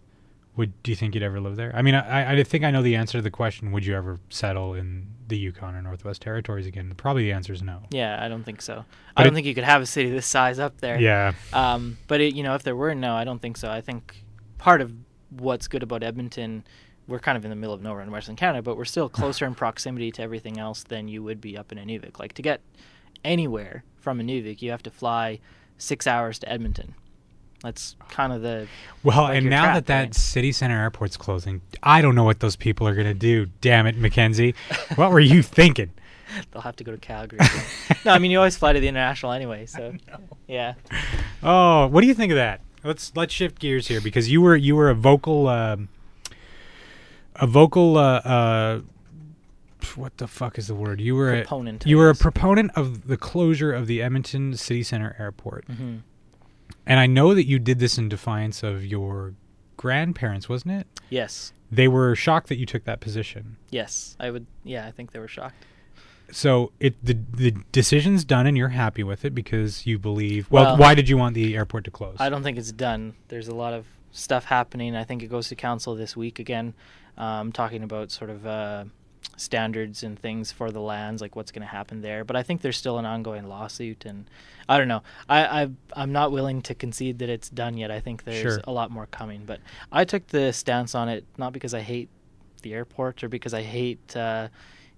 would do you think you'd ever live there? I mean, I, I think I know the answer to the question. Would you ever settle in the Yukon or Northwest Territories again? Probably the answer is no. Yeah, I don't think so. But I don't it- think you could have a city this size up there. Yeah, Um, but it, you know, if there were no, I don't think so. I think part of what's good about Edmonton, we're kind of in the middle of nowhere in Western Canada, but we're still closer in proximity to everything else than you would be up in Inuvik. Like to get anywhere from Inuvik, you have to fly six hours to Edmonton. That's kind of the Well, Like and now that that city center airport's closing, I don't know what those people are going to do. Damn it, Mackenzie. what were you thinking? they'll have to go to Calgary. no, I mean you always fly to the international anyway, so yeah. Oh, what do you think of that? Let's let's shift gears here because you were you were a vocal um, a vocal uh, uh, what the fuck is the word? You were Proponent, A, you were a proponent of the closure of the Edmonton City Center Airport, Mm hmm and I know that you did this in defiance of your grandparents, wasn't it? Yes. They were shocked that you took that position. Yes. I would yeah, I think they were shocked. So it the the decision's done and you're happy with it because you believe. Well, Well- why did you want the airport to close? I don't think it's done. There's a lot of stuff happening. I think it goes to council this week again, um, talking about sort of uh, standards and things for the lands, like what's going to happen there. But I think there's still an ongoing lawsuit, and I don't know. I, I I'm not willing to concede that it's done yet. I think there's Sure. a lot more coming. But I took the stance on it not because I hate the airport or because I hate. Uh,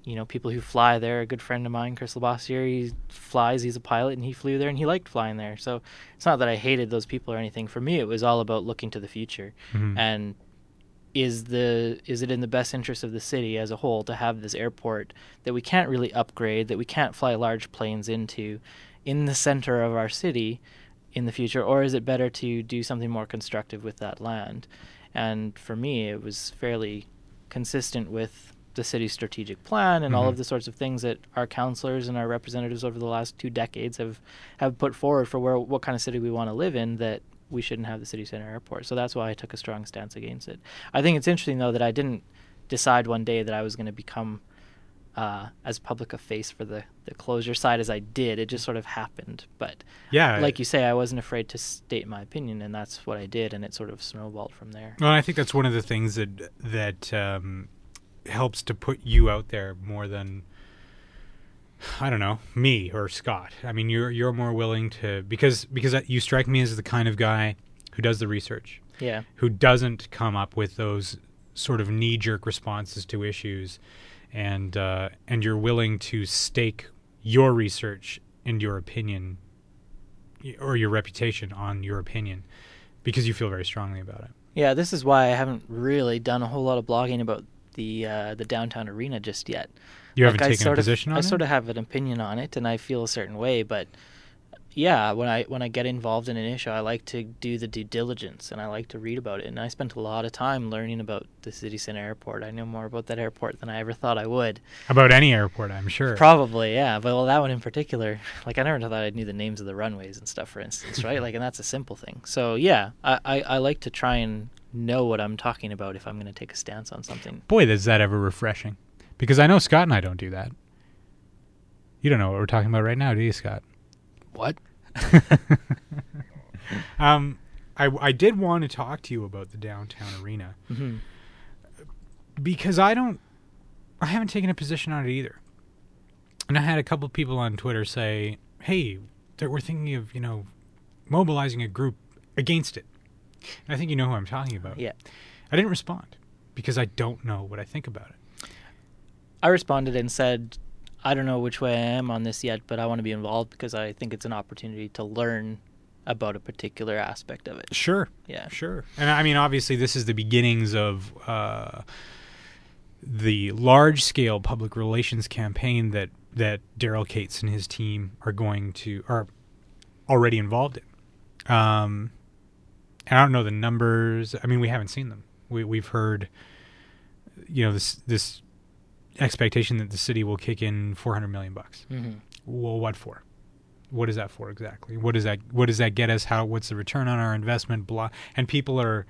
you know, people who fly there. A good friend of mine, Chris Labossiere, he flies. He's a pilot, and he flew there, and he liked flying there. So it's not that I hated those people or anything. For me, it was all about looking to the future Mhm. and is the is it in the best interest of the city as a whole to have this airport that we can't really upgrade, that we can't fly large planes into, in the center of our city in the future, or is it better to do something more constructive with that land? And for me, it was fairly consistent with the city's strategic plan and all Mhm. of the sorts of things that our councillors and our representatives over the last two decades have have put forward for where what kind of city we want to live in that we shouldn't have the city center airport. So that's why I took a strong stance against it. I think it's interesting though that I didn't decide one day that I was going to become uh, as public a face for the, the closure side as I did. It just sort of happened. But yeah, like you say, I wasn't afraid to state my opinion, and that's what I did, and it sort of snowballed from there. Well, I think that's one of the things that that um, helps to put you out there more than I don't know me or Scott. I mean, you're you're more willing to because because you strike me as the kind of guy who does the research, Yeah. who doesn't come up with those sort of knee jerk responses to issues, and uh, and you're willing to stake your research and your opinion or your reputation on your opinion because you feel very strongly about it. Yeah, this is why I haven't really done a whole lot of blogging about the uh, the downtown arena just yet. You haven't I taken a sort of- on I it. sort of have an opinion on it, and I feel a certain way. But yeah, when I when I get involved in an issue, I like to do the due diligence, and I like to read about it. And I spent a lot of time learning about the city center airport. I know more about that airport than I ever thought I would. about any airport, I'm sure. Probably, yeah. But well, that one in particular, like I never thought I knew the names of the runways and stuff, for instance, right? like, and that's a simple thing. So yeah, I, I, I like to try and know what I'm talking about if I'm going to take a stance on something. Boy, is that ever refreshing. Because I know Scott and I don't do that. You don't know what we're talking about right now, do you, Scott? What? Um, I, I did want to talk to you about the downtown arena hmm because I don't, I haven't taken a position on it either. And I had a couple people on Twitter say, "Hey, that we're thinking of you know, mobilizing a group against it." And I think you know who I'm talking about. Yeah. I didn't respond because I don't know what I think about it. I responded and said, I don't know which way I am on this yet, but I want to be involved because I think it's an opportunity to learn about a particular aspect of it. Sure. Yeah. Sure. And I mean, obviously, this is the beginnings of uh, the large scale public relations campaign that, that Daryl Katz and his team are going to, are already involved in. Um, and I don't know the numbers. I mean, we haven't seen them. We, we've heard, you know, this, this expectation that the city will kick in 400 million bucks. hmm Well, what for? What is that for exactly? What does that What does that get us? How? What's the return on our investment? Blah. And people are,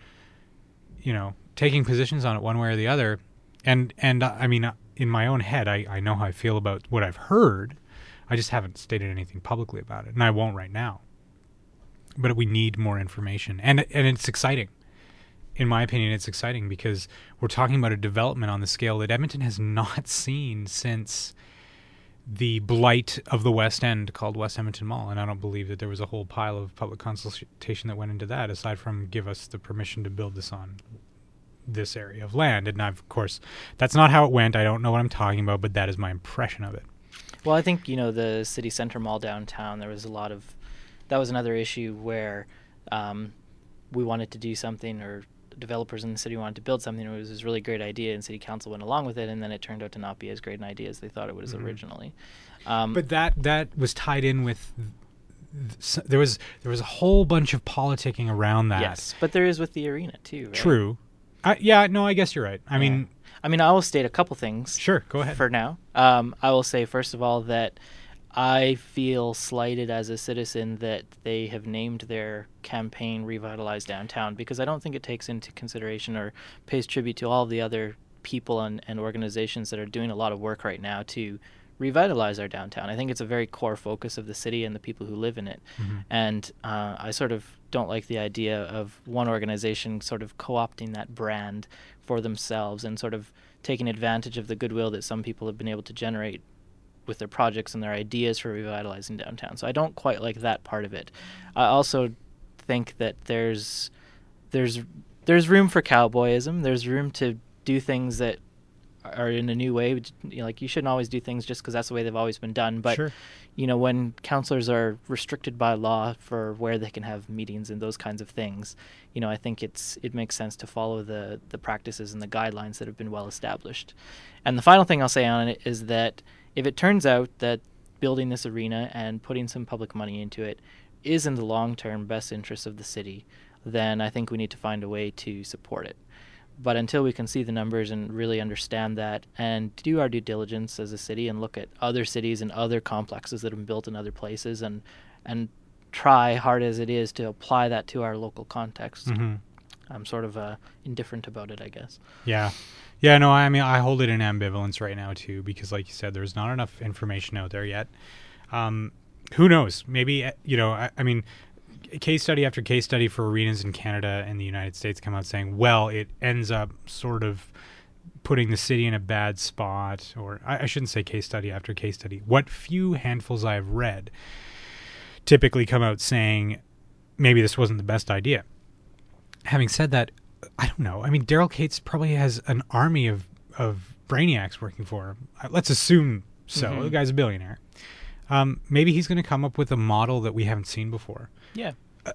you know, taking positions on it one way or the other. And and uh, I mean, uh, in my own head, I I know how I feel about what I've heard. I just haven't stated anything publicly about it, and I won't right now. But we need more information, and and it's exciting. In my opinion, it's exciting because we're talking about a development on the scale that Edmonton has not seen since the blight of the West End called West Edmonton Mall. And I don't believe that there was a whole pile of public consultation that went into that, aside from give us the permission to build this on this area of land. And I've, of course, that's not how it went. I don't know what I'm talking about, but that is my impression of it. Well, I think you know the city center mall downtown. There was a lot of that was another issue where um, we wanted to do something, or developers in the city wanted to build something. It was this really great idea, and city council went along with it, and then it turned out to not be as great an idea as they thought it was Mhm. originally. Um, But that that was tied in with. There was there was a whole bunch of politicking around that. yes, but there is with the arena too. Right? True. I, yeah, no, I guess you're right. I Yeah. mean, I mean, I will state a couple things. sure, go ahead. For now, um, I will say first of all that I feel slighted as a citizen that they have named their campaign "Revitalize Downtown" because I don't think it takes into consideration or pays tribute to all the other people and, and organizations that are doing a lot of work right now to revitalize our downtown. I think it's a very core focus of the city and the people who live in it. Mhm. And uh, I sort of don't like the idea of one organization sort of co opting that brand for themselves and sort of taking advantage of the goodwill that some people have been able to generate with their projects and their ideas for revitalizing downtown. So I don't quite like that part of it. I also think that there's there's there's room for cowboyism. There's room to do things that are in a new way. You know, like you shouldn't always do things just because that's the way they've always been done. But sure. you know, when councillors are restricted by law for where they can have meetings and those kinds of things, you know, I think it's it makes sense to follow the the practices and the guidelines that have been well established. And the final thing I'll say on it is that if it turns out that building this arena and putting some public money into it is in the long term best interest of the city, then I think we need to find a way to support it. But until we can see the numbers and really understand that and do our due diligence as a city and look at other cities and other complexes that have been built in other places and and try hard as it is to apply that to our local context, hmm I'm sort of uh, indifferent about it, I guess. Yeah. Yeah, no, I mean, I hold it in ambivalence right now, too, because, like you said, there's not enough information out there yet. Um, who knows? Maybe, uh, you know, I, I mean, case study after case study for arenas in Canada and the United States come out saying, well, it ends up sort of putting the city in a bad spot, or I, I shouldn't say case study after case study. What few handfuls I've read typically come out saying, maybe this wasn't the best idea. Having said that, I don't know. I mean, Daryl Katz probably has an army of of brainiacs working for him. Uh, Let's assume so. Mhm. The guy's a billionaire. um, maybe he's going to come up with a model that we haven't seen before. Yeah.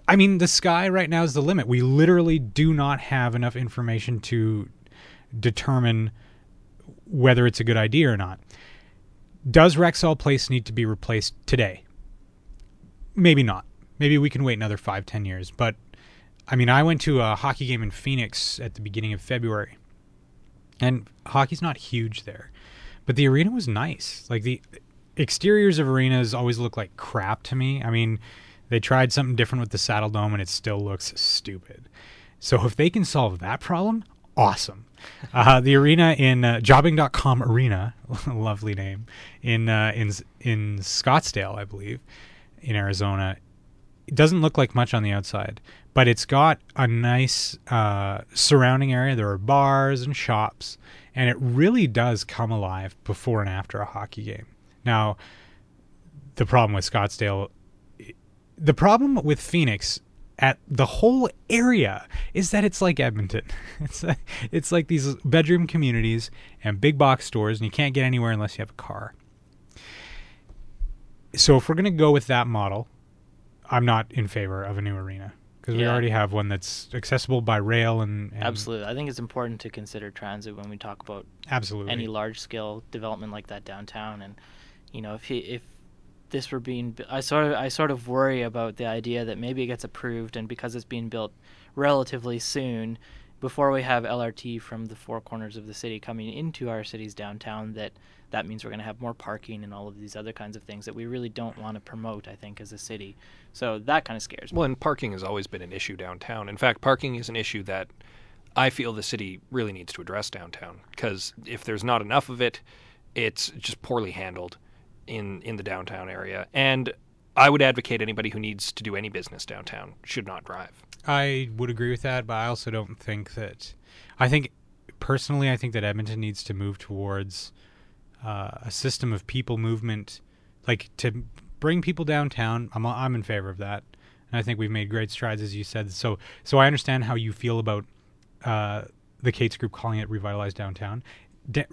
I mean, the sky right now is the limit. We literally do not have enough information to determine whether it's a good idea or not. Does Rexall Place need to be replaced today? Maybe not. Maybe we can wait another five, ten years. But I mean, I went to a hockey game in Phoenix at the beginning of February, and hockey's not huge there, but the arena was nice. Like the exteriors of arenas always look like crap to me. I mean, they tried something different with the Saddledome, and it still looks stupid. So if they can solve that problem, awesome. Uh, the arena in uh, Jobing.com arena, lovely name, in uh, in in Scottsdale, I believe, in Arizona. It doesn't look like much on the outside, but it's got a nice uh, surrounding area. There are bars and shops, and it really does come alive before and after a hockey game. Now, the problem with Scottsdale, the problem with Phoenix at the whole area is that it's like Edmonton. It's like, it's like these bedroom communities and big box stores, and you can't get anywhere unless you have a car. So if we're going to go with that model, I'm not in favor of a new arena because we already have one that's accessible by rail and, and Absolutely. I think it's important to consider transit when we talk about absolutely. any large scale development like that downtown. And you know if he, if this were being I sort of I sort of worry about the idea that maybe it gets approved and because it's being built relatively soon before we have LRT from the four corners of the city coming into our city's downtown that that means we're going to have more parking and all of these other kinds of things that we really don't want to promote I think as a city. So that kind of scares me. Well, and parking has always been an issue downtown. In fact, parking is an issue that I feel the city really needs to address downtown because if there's not enough of it, it's just poorly handled in in the downtown area. And I would advocate anybody who needs to do any business downtown should not drive. I would agree with that, but I also don't think that. I think personally, I think that Edmonton needs to move towards uh, a system of people movement, like to bring people downtown. I'm I'm in favor of that, and I think we've made great strides, as you said. So so I understand how you feel about uh, the Katz group calling it revitalized downtown. Da-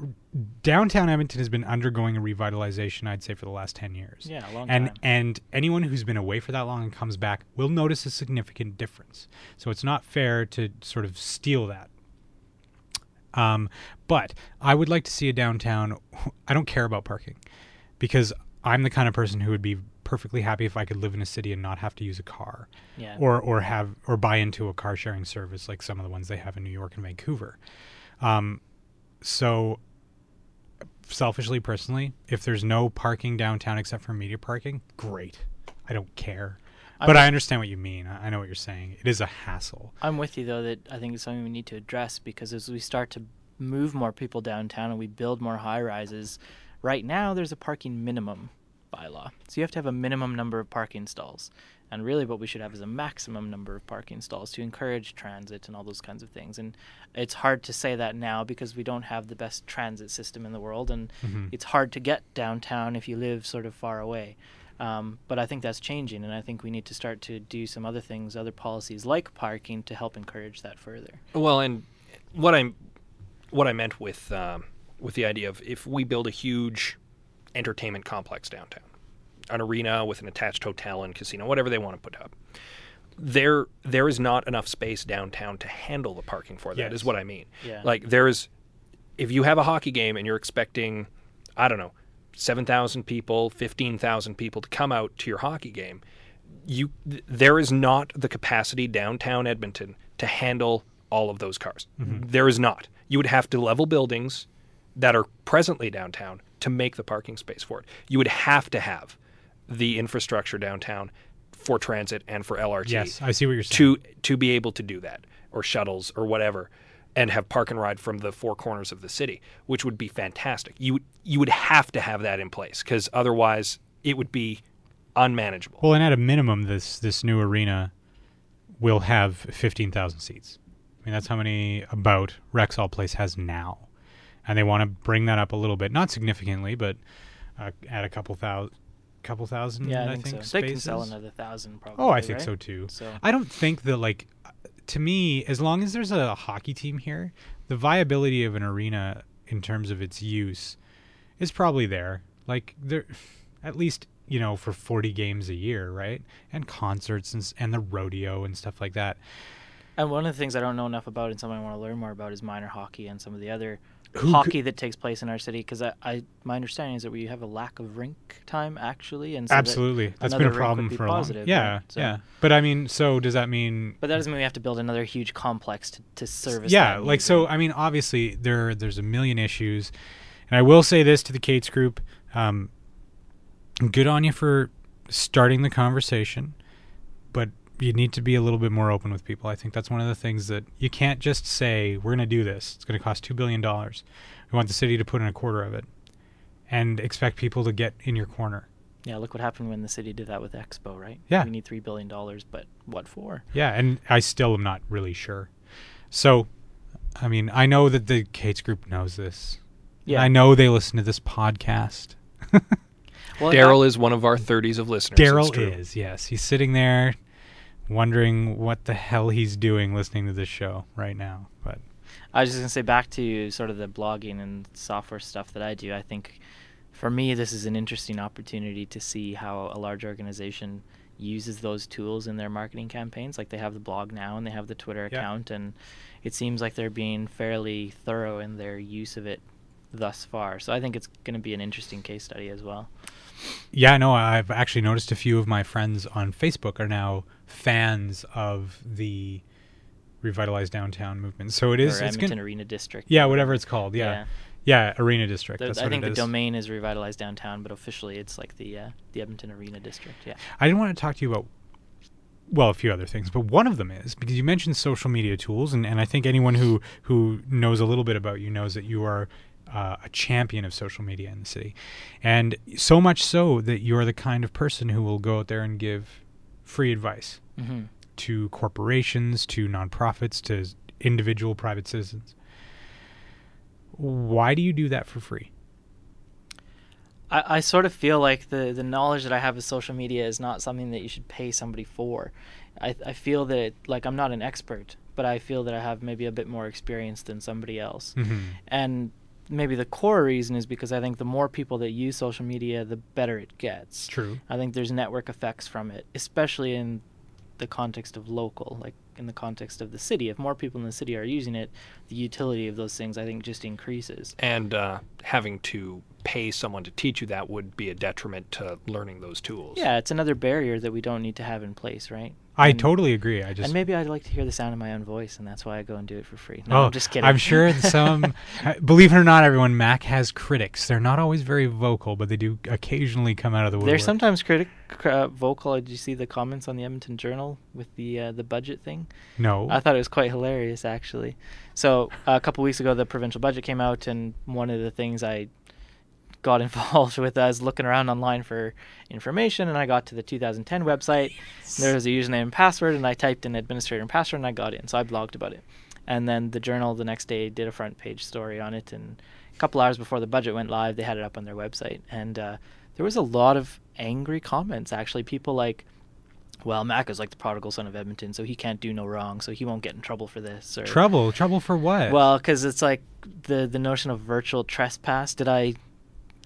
downtown Edmonton has been undergoing a revitalization, I'd say, for the last ten years Yeah, a long and time. and anyone who's been away for that long and comes back will notice a significant difference. So it's not fair to sort of steal that. Um, but I would like to see a downtown. I don't care about parking because I'm the kind of person who would be perfectly happy if I could live in a city and not have to use a car yeah. or or have or buy into a car sharing service like some of the ones they have in New York and Vancouver. Um, so selfishly, personally, if there's no parking downtown except for media parking, great. I don't care. But I with- understand what you mean. I I know what you're saying. It is a hassle. I'm with you though that I think it's something we need to address because as we start to move more people downtown and we build more high rises, right now there's a parking minimum bylaw. So you have to have a minimum number of parking stalls. And really what we should have is a maximum number of parking stalls to encourage transit and all those kinds of things. And it's hard to say that now because we don't have the best transit system in the world and Mhm. it's hard to get downtown if you live sort of far away. Um, but I think that's changing, and I think we need to start to do some other things, other policies like parking, to help encourage that further. Well, and what I what I meant with um, with the idea of if we build a huge entertainment complex downtown, an arena with an attached hotel and casino, whatever they want to put up, there there is not enough space downtown to handle the parking for that. Is Yes. what I mean. Yeah. Like there is, if you have a hockey game and you're expecting, I don't know, seven thousand people, fifteen thousand people to come out to your hockey game, you there is not the capacity downtown Edmonton to handle all of those cars. Mm-hmm. There is not. You would have to level buildings that are presently downtown to make the parking space for it. You would have to have the infrastructure downtown for transit and for LRT Yes, I see what you're saying. to to be able to do that or shuttles or whatever and have park and ride from the four corners of the city which would be fantastic you would you would have to have that in place because otherwise it would be unmanageable Well, and at a minimum, this this new arena will have fifteen thousand seats. I mean, that's how many about Rexall Place has now, and they want to bring that up a little bit, not significantly, but uh, add a couple thousand, couple thousand. Yeah, I, I think, think, so. They can sell another thousand, probably. Oh, I think right? so too. So I don't think that like to me, as long as there's a hockey team here, the viability of an arena in terms of its use is probably there. Like there, at least you know, for 40 games a year, right? And concerts and, and the rodeo and stuff like that. And one of the things I don't know enough about and something I want to learn more about is minor hockey and some of the other Who hockey that takes place in our city. Because I, I, my understanding is that we have a lack of rink time actually, and so Absolutely. That's been a another rink would problem be for a long positive, Yeah, right? So- yeah. But I mean, so does that mean but that doesn't mean we have to build another huge complex to, to service. yeah that like so i mean obviously there there's a million issues and i will say this to the Katz group um, good on you for starting the conversation but you need to be a little bit more open with people i think that's one of the things that you can't just say we're going to do this it's going to cost $2 billion we want the city to put in a quarter of it and expect people to get in your corner yeah, look what happened when the city did that with Expo, right? Yeah. we need three billion dollars, but what for? Yeah, and I still am not really sure. So, I mean, I know that the Katz group knows this. Yeah, I know they listen to this podcast. Well, Daryl is one of our 30s of listeners. Daryl is, yes. He's sitting there wondering what the hell he's doing listening to this show right now. But I was just gonna say back to sort of the blogging and software stuff that I do. I think for me, this is an interesting opportunity to see how a large organization uses those tools in their marketing campaigns. Like they have the blog now and they have the Twitter Yeah. account, and it seems like they're being fairly thorough in their use of it thus far. So I think it's going to be an interesting case study as well. yeah, no, I've actually noticed a few of my friends on Facebook are now fans of the revitalized downtown movement. So it is or it's Edmonton gonna, Arena District. Yeah, whatever it's called. Yeah. Yeah, Arena District. The- I think the is. domain is revitalized downtown, but officially it's like the uh, the Edmonton Arena District. Yeah. I didn't want to talk to you about well, a few other things, but one of them is because you mentioned social media tools, and, and I think anyone who who knows a little bit about you knows that you are uh, a champion of social media in the city, and so much so that you are the kind of person who will go out there and give free advice hmm to corporations, to nonprofits, to individual private citizens. Why do you do that for free? I, I sort of feel like the the knowledge that I have of social media is not something that you should pay somebody for. I I feel that like I'm not an expert, but I feel that I have maybe a bit more experience than somebody else. Mm-hmm. And maybe the core reason is because I think the more people that use social media, the better it gets. True. I think there's network effects from it, especially in the context of local, like in the context of the city. If more people in the city are using it, the utility of those things I think just increases. And uh, having to pay someone to teach you that would be a detriment to learning those tools. Yeah, it's another barrier that we don't need to have in place, right? I And- totally agree. I just and maybe I'd like to hear the sound of my own voice, and that's why I go and do it for free. No, I'm just kidding. Oh, I'm sure some, uh, believe it or not, everyone, Mack has critics. They're not always very vocal, but they do occasionally come out of the woodwork. They're sometimes critic uh, vocal. Did you see the comments on the Edmonton Journal with the uh, the budget thing? no. I thought it was quite hilarious, actually. So uh, a couple weeks ago, the provincial budget came out, and one of the things I got involved with, us looking around online for information, and I got to the 2010 website. There was a username and password, and I typed in administrator and password, and I got in. So I blogged about it. And then the journal the next day did a front page story on it, and a couple hours before the budget went live, they had it up on their website, and uh, there was a lot of angry comments. Actually, people like well, Mack is like the prodigal son of Edmonton, so he can't do no wrong, so he won't get in trouble for this. Or trouble. Trouble for what? well, because it's like the the notion of virtual trespass. Did I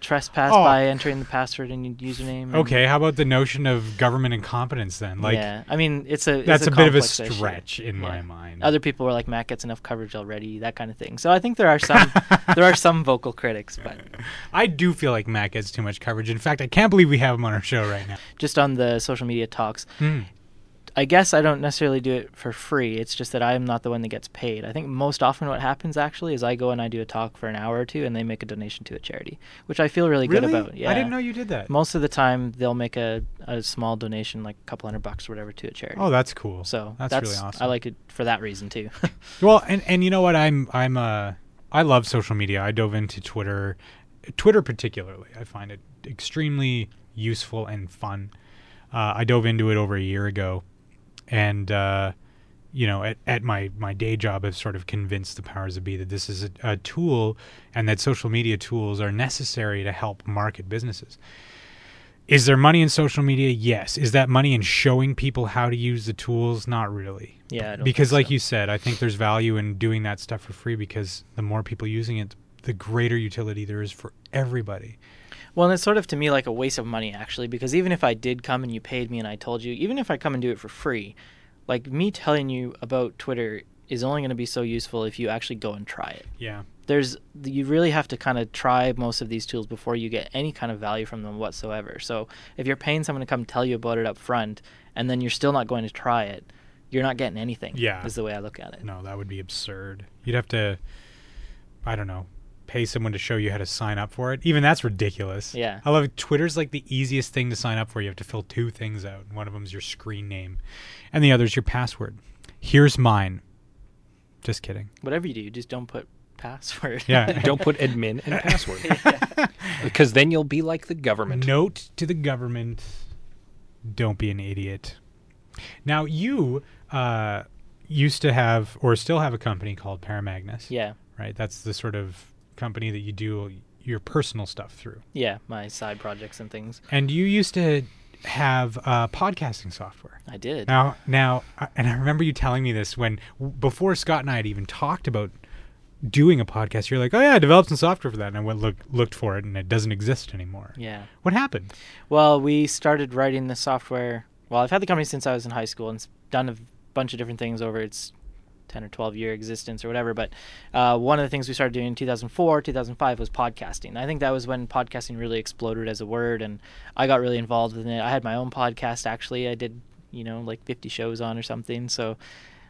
trespass Oh. by entering the password and username? and- okay. How about the notion of government incompetence then? Like yeah, I mean it's a it's that's a, bit of a complex issue. stretch in my mind. Other people were like, Mack gets enough coverage already, that kind of thing. So I think there are some there are some vocal critics, but I do feel like Mack gets too much coverage. In fact, I can't believe we have him on our show right now. just on the social media talks, Hmm. I guess I don't necessarily do it for free. It's just that I'm not the one that gets paid. I think most often what happens actually is I go and I do a talk for an hour or two and they make a donation to a charity, which I feel really, good about. Yeah. I didn't know you did that. Most of the time they'll make a, a small donation, like a couple hundred bucks or whatever, to a charity. Oh, that's cool. so that's, that's, really awesome. I like it for that reason too. Well, and and you know what? I'm I'm uh I love social media. I dove into Twitter, Twitter particularly. I find it extremely useful and fun. Uh, I dove into it over a year ago, and uh, you know, at, at my my day job, I've sort of convinced the powers that be that this is a, a tool, and that social media tools are necessary to help market businesses. Is there money in social media? Yes. Is that money in showing people how to use the tools? Not really yeah, I don't because like so. you said i think there's value in doing that stuff for free because the more people using it the greater utility there is for everybody Well, and it's sort of to me like a waste of money actually, because even if I did come and you paid me and I told you, even if I come and do it for free, like me telling you about Twitter is only going to be so useful if you actually go and try it. Yeah. There's you really have to kind of try most of these tools before you get any kind of value from them whatsoever. So if you're paying someone to come tell you about it up front and then you're still not going to try it, you're not getting anything. Yeah. is the way I look at it. No, that would be absurd. You'd have to, I don't know, pay someone to show you how to sign up for it. Even that's ridiculous. Yeah. I love it. Twitter's like the easiest thing to sign up for. You have to fill two things out. One of them's your screen name, and the other's your password. Here's mine. Just kidding. Whatever you do, just don't put password. Yeah. Don't put admin and password because then you'll be like the government. Note to the government: Don't be an idiot. Now you uh, used to have, or still have, a company called Paramagnus. yeah. Right. That's the sort of company that you do your personal stuff through. Yeah, my side projects and things. And you used to have uh, podcasting software. I did. Now, now, and I remember you telling me this when before Scott and I had even talked about doing a podcast. You're like, "Oh yeah, I developed some software for that," and I went look looked for it, and it doesn't exist anymore. Yeah. What happened? Well, we started writing the software. Well, I've had the company since I was in high school and s- done a bunch of different things over its 10 or 12 year existence or whatever. But uh, one of the things we started doing in 2004, 2005 was podcasting. I think that was when podcasting really exploded as a word, and I got really involved in it. I had my own podcast actually. I did, you know, like 50 shows on or something. So,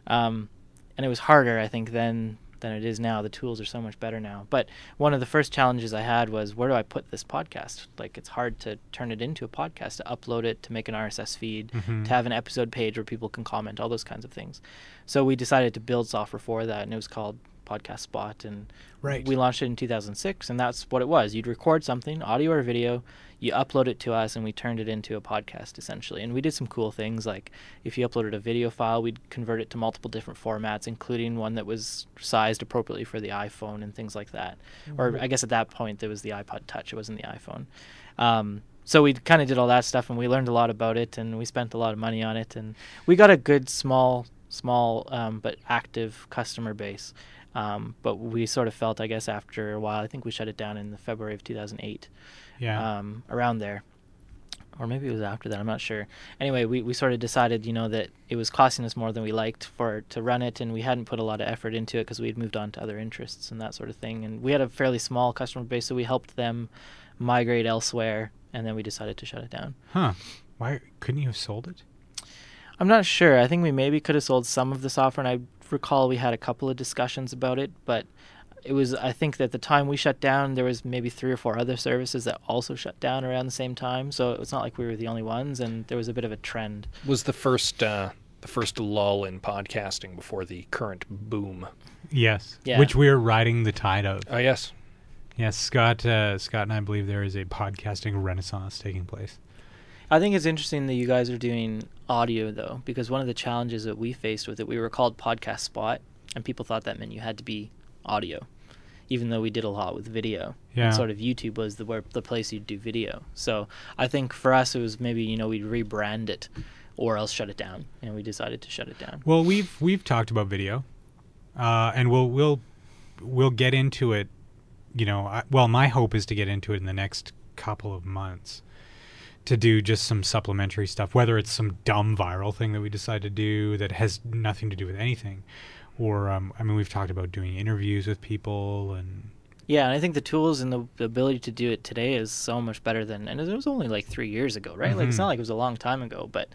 um, and it was harder, I think, then than it is now. The tools are so much better now. But one of the first challenges I had was where do I put this podcast? Like it's hard to turn it into a podcast, to upload it, to make an RSS feed, Mhm. to have an episode page where people can comment, all those kinds of things. So we decided to build software for that, and it was called Podcast Spot. And Right. we launched it in 2006, and that's what it was. You'd record something, audio or video, you upload it to us, and we turned it into a podcast essentially. And we did some cool things like if you uploaded a video file, we'd convert it to multiple different formats, including one that was sized appropriately for the iPhone and things like that. Or I guess at that point there was the iPod Touch; it wasn't the iPhone. Um, so we kind of did all that stuff, and we learned a lot about it, and we spent a lot of money on it, and we got a good small, small um, but active customer base. Um, but we sort of felt, I guess, after a while, I think we shut it down in the February of 2008 yeah. um, around there. Or maybe it was after that. I'm not sure. Anyway, we, we sort of decided, you know, that it was costing us more than we liked for to run it, and we hadn't put a lot of effort into it because we had moved on to other interests and that sort of thing. And we had a fairly small customer base, so we helped them migrate elsewhere, and then we decided to shut it down. huh. Why couldn't you have sold it? I'm not sure. I think we maybe could have sold some of the software, and I recall we had a couple of discussions about it, but it was I think that the time we shut down, there was maybe three or four other services that also shut down around the same time. So it's not like we were the only ones, and there was a bit of a trend. Was the first uh, the first lull in podcasting before the current boom? Yes. Yeah. Which we're riding the tide of. Oh yes. Yes, Scott. Uh, Scott and I believe there is a podcasting renaissance taking place. I think it's interesting that you guys are doing audio though, because one of the challenges that we faced with it, we were called Podcast Spot, and people thought that meant you had to be audio, even though we did a lot with video. Yeah. And sort of YouTube was the where the place you'd do video. So I think for us it was maybe you know we'd rebrand it, or else shut it down, and we decided to shut it down. Well, we've we've talked about video, uh, and we'll we'll we'll get into it. You know, I, well, my hope is to get into it in the next couple of months to do just some supplementary stuff, whether it's some dumb viral thing that we decide to do that has nothing to do with anything, or um, I mean, we've talked about doing interviews with people and Yeah, and I think the tools and the, the ability to do it today is so much better than, and it was only like three years ago, right? Like it's Mhm. not like it was a long time ago, but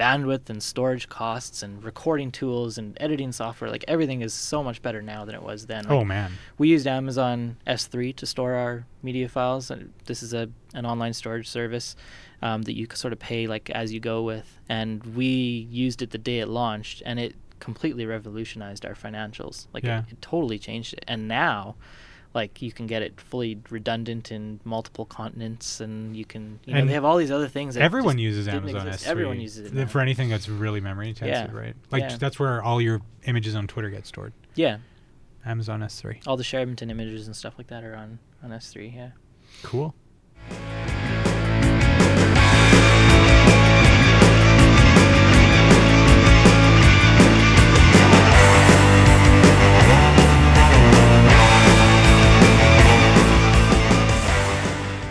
bandwidth and storage costs and recording tools and editing software, like everything is so much better now than it was then. Like, oh man, we used Amazon S3 to store our media files. And this is a an online storage service um, that you sort of pay like as you go with, and we used it the day it launched, and it completely revolutionized our financials. Like Yeah. it, it totally changed it. And now, like you can get it fully redundant in multiple continents, and you can you know And they have all these other things. That everyone uses Amazon exist. S3 Everyone uses it for anything that's really memory intensive, Yeah. right? Like Yeah. that's where all your images on Twitter get stored. yeah, Amazon S3. all the Sheraton images and stuff like that are on on S3. Yeah. Cool.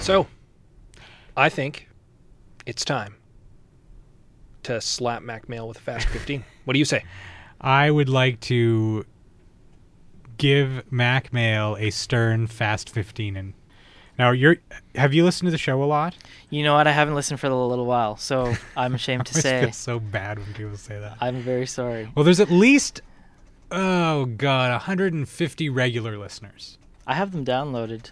So I think it's time to slap Mack Male with a fast 15. what do you say? I would like to give Mack Male a stern fast 15 and now you're have you listened to the show a lot? You know what? I haven't listened for a little while, so I'm ashamed to I always say feel so bad when people say that. I'm very sorry. Well, there's at least oh god, 150 regular listeners. I have them downloaded.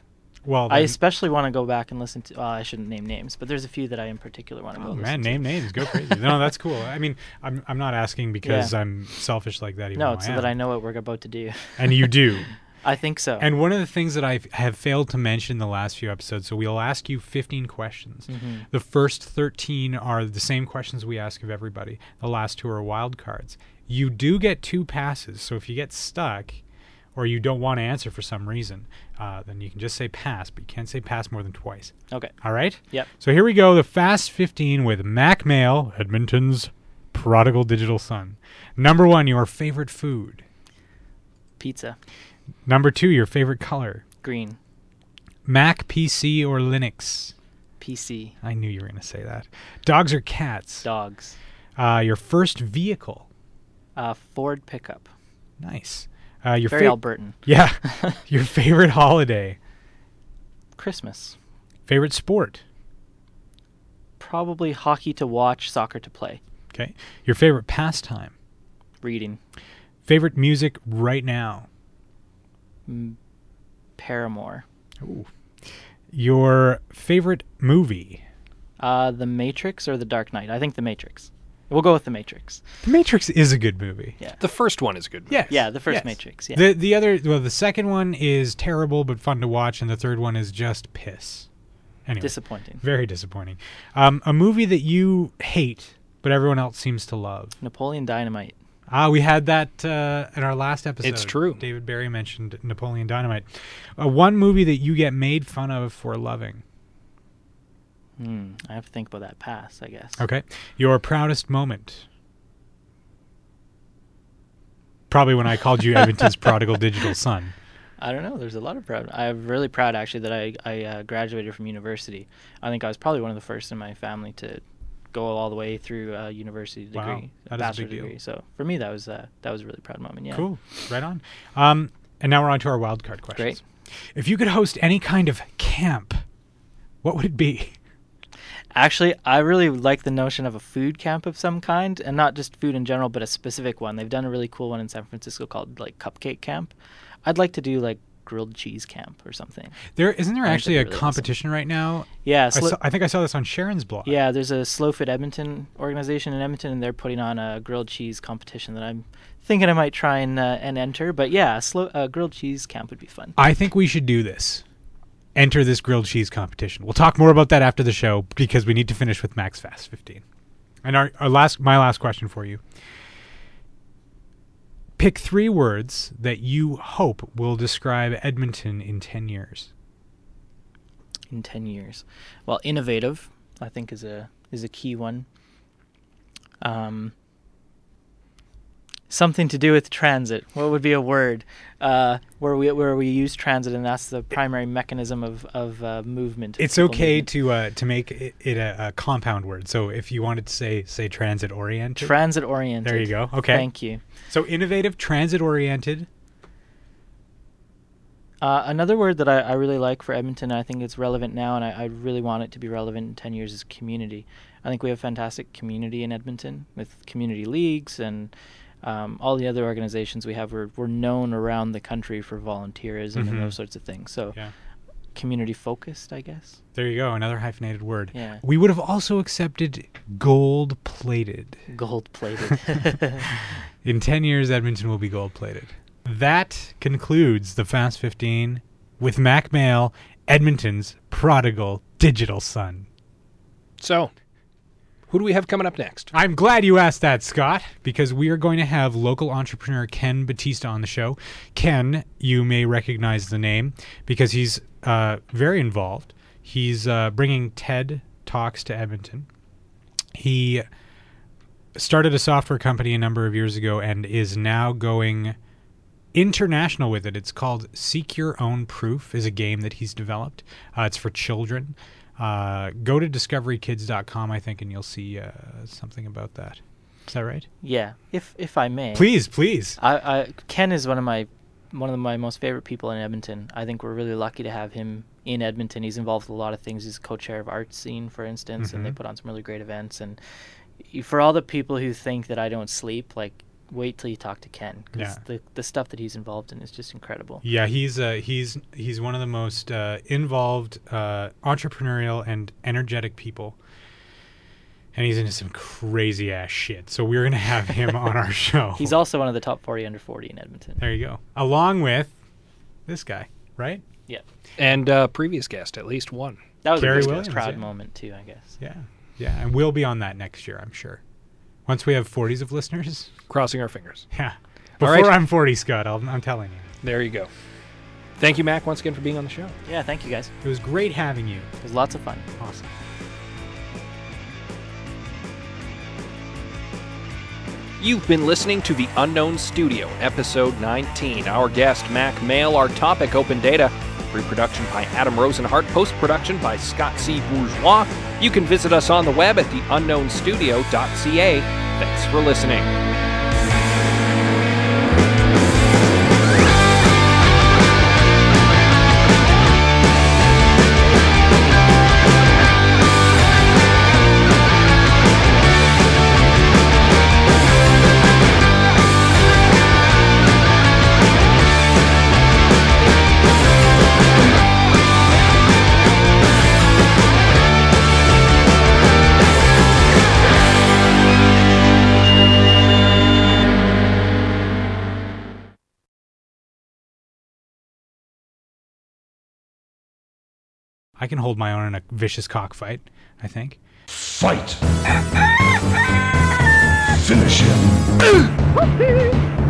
Well, I then- especially want to go back and listen to. Well, I shouldn't name names, but there's a few that I in particular want to go. Oh man, name names, go crazy. no, that's cool. I mean, I'm I'm not asking because I'm selfish like that. Even No, though it's I so that. I know what we're about to do. and you do. I think so. And one of the things that I have failed to mention in the last few episodes, so we'll ask you 15 questions. Mhm. The first 13 are the same questions we ask of everybody. The last two are wild cards. You do get two passes, so if you get stuck or you don't want to answer for some reason, uh, then you can just say pass, but you can't say pass more than twice. Okay. All right? Yep. So here we go the Fast 15 with Mack Male, Edmonton's prodigal digital son. Number one, your favorite food. Pizza. Number two, your favorite color. Green. Mac, PC, or Linux? PC. I knew you were going to say that. Dogs or cats? Dogs. Uh, your first vehicle. Uh, Ford pickup. Nice. Uh, your Very fa- Albertan. Yeah. your favorite holiday. Christmas. Favorite sport. Probably hockey to watch, soccer to play. Okay. Your favorite pastime. Reading. Favorite music right now. Mm, Paramore. Ooh. Your favorite movie. Uh, The Matrix or The Dark Knight? I think The Matrix. We'll go with The Matrix. The Matrix is a good movie. Yeah. The first one is a good. movie. Yes. Yeah, the first yes. Matrix. Yeah. The the other well the second one is terrible but fun to watch and the third one is just piss. Anyway, Disappointing. very disappointing. Um, a movie that you hate but everyone else seems to love. Napoleon Dynamite. Ah, we had that uh, in our last episode. It's true. David Barry mentioned Napoleon Dynamite. Uh, one movie that you get made fun of for loving. Hmm. I have to think about that pass, I guess. Okay. Your proudest moment. Probably when I called you Edmonton's prodigal digital son. I don't know. There's a lot of proud. I'm really proud actually that I I uh, graduated from university. I think I was probably one of the first in my family to go all the way through a university degree, Wow, a bachelor's deal. degree. So for me, that was uh, that was a really proud moment. Yeah. Cool. Right on. Um, and now we're on to our wild card questions. Great. If you could host any kind of camp, what would it be? Actually, I really like the notion of a food camp of some kind, and not just food in general, but a specific one. They've done a really cool one in San Francisco called like Cupcake Camp. I'd like to do like grilled cheese camp or something. There isn't there actually a really awesome. competition right now. Yeah. I, saw, I think I saw this on Sharon's blog. Yeah, there's a Slow Food Edmonton organization in Edmonton, and they're putting on a grilled cheese competition that I'm thinking I might try and uh, and enter. But yeah, a slow uh, grilled cheese camp would be fun. I think we should do this. Enter this grilled cheese competition. We'll talk more about that after the show because we need to finish with Mack's Fast 15. And our, our last my last question for you. Pick 3 words that you hope will describe Edmonton in 10 years. in 10 years. Well, innovative, I think is a is a key one. Um, something to do with transit. What would be a word uh, where we where we use transit, and that's the primary mechanism of of uh, movement. It's okay movement. to uh, to make it, it a, a compound word. So if you wanted to say say transit oriented. transit oriented. There you go. Okay. Thank you. So innovative, transit oriented. Uh, another word that I, I really like for Edmonton, and I think it's relevant now, and I, I really want it to be relevant in 10 years, is community. I think we have fantastic community in Edmonton with community leagues and um, all the other organizations we have. We're, we're known around the country for volunteerism Mhm. and those sorts of things. So, Yeah. community focused, I guess. There you go. Another hyphenated word. Yeah. We would have also accepted gold plated. Gold plated. In 10 years, Edmonton will be gold plated. That concludes the Fast 15 with Mack Male, Edmonton's prodigal digital son. So, who do we have coming up next? I'm glad you asked that, Scott, because we are going to have local entrepreneur Ken Bautista on the show. Ken, you may recognize the name because he's uh, very involved. He's uh, bringing TED Talks to Edmonton. He started a software company a number of years ago and is now going international with it. It's called Seek Your Own Proof is a game that he's developed. Uh, it's for children. Uh, go to discoverykids.com, I think, and you'll see uh, something about that. Is that right? Yeah, if if I may. Please, please. I, I Ken is one of my one of my most favorite people in Edmonton. I think we're really lucky to have him in Edmonton. He's involved with a lot of things. He's co-chair of Art Scene, for instance, and they Mhm. put on some really great events. And for all the people who think that I don't sleep, like wait till you talk to Ken because Yeah. the the stuff that he's involved in is just incredible. Yeah, he's uh, he's he's one of the most uh, involved, uh, entrepreneurial, and energetic people, and he's into some crazy ass shit. So we're gonna have him on our show. He's also one of the top 40 under 40 in Edmonton. there you go, along with this guy, right? Yeah, And uh, previous guest, at least one. that was Gary a Williams, proud yeah. moment too, I guess. Yeah, yeah, and we'll be on that next year, I'm sure. Once we have 40s of listeners, Crossing our fingers. yeah. Before right. I'm 40, Scott, I'll, I'm telling you, There you go. Thank you, Mack, once again for being on the show. Yeah, thank you guys. it was great having you. It was lots of fun. Awesome. You've been listening to The Unknown Studio, episode 19. Our guest, Mack Male, our topic, open data. Reproduction by Adam Rozenhart, post production by Scott C. Bourgeois. You can visit us on the web at theunknownstudio.ca. Thanks for listening. I can hold my own in a vicious cockfight, I think. Fight! Finish him!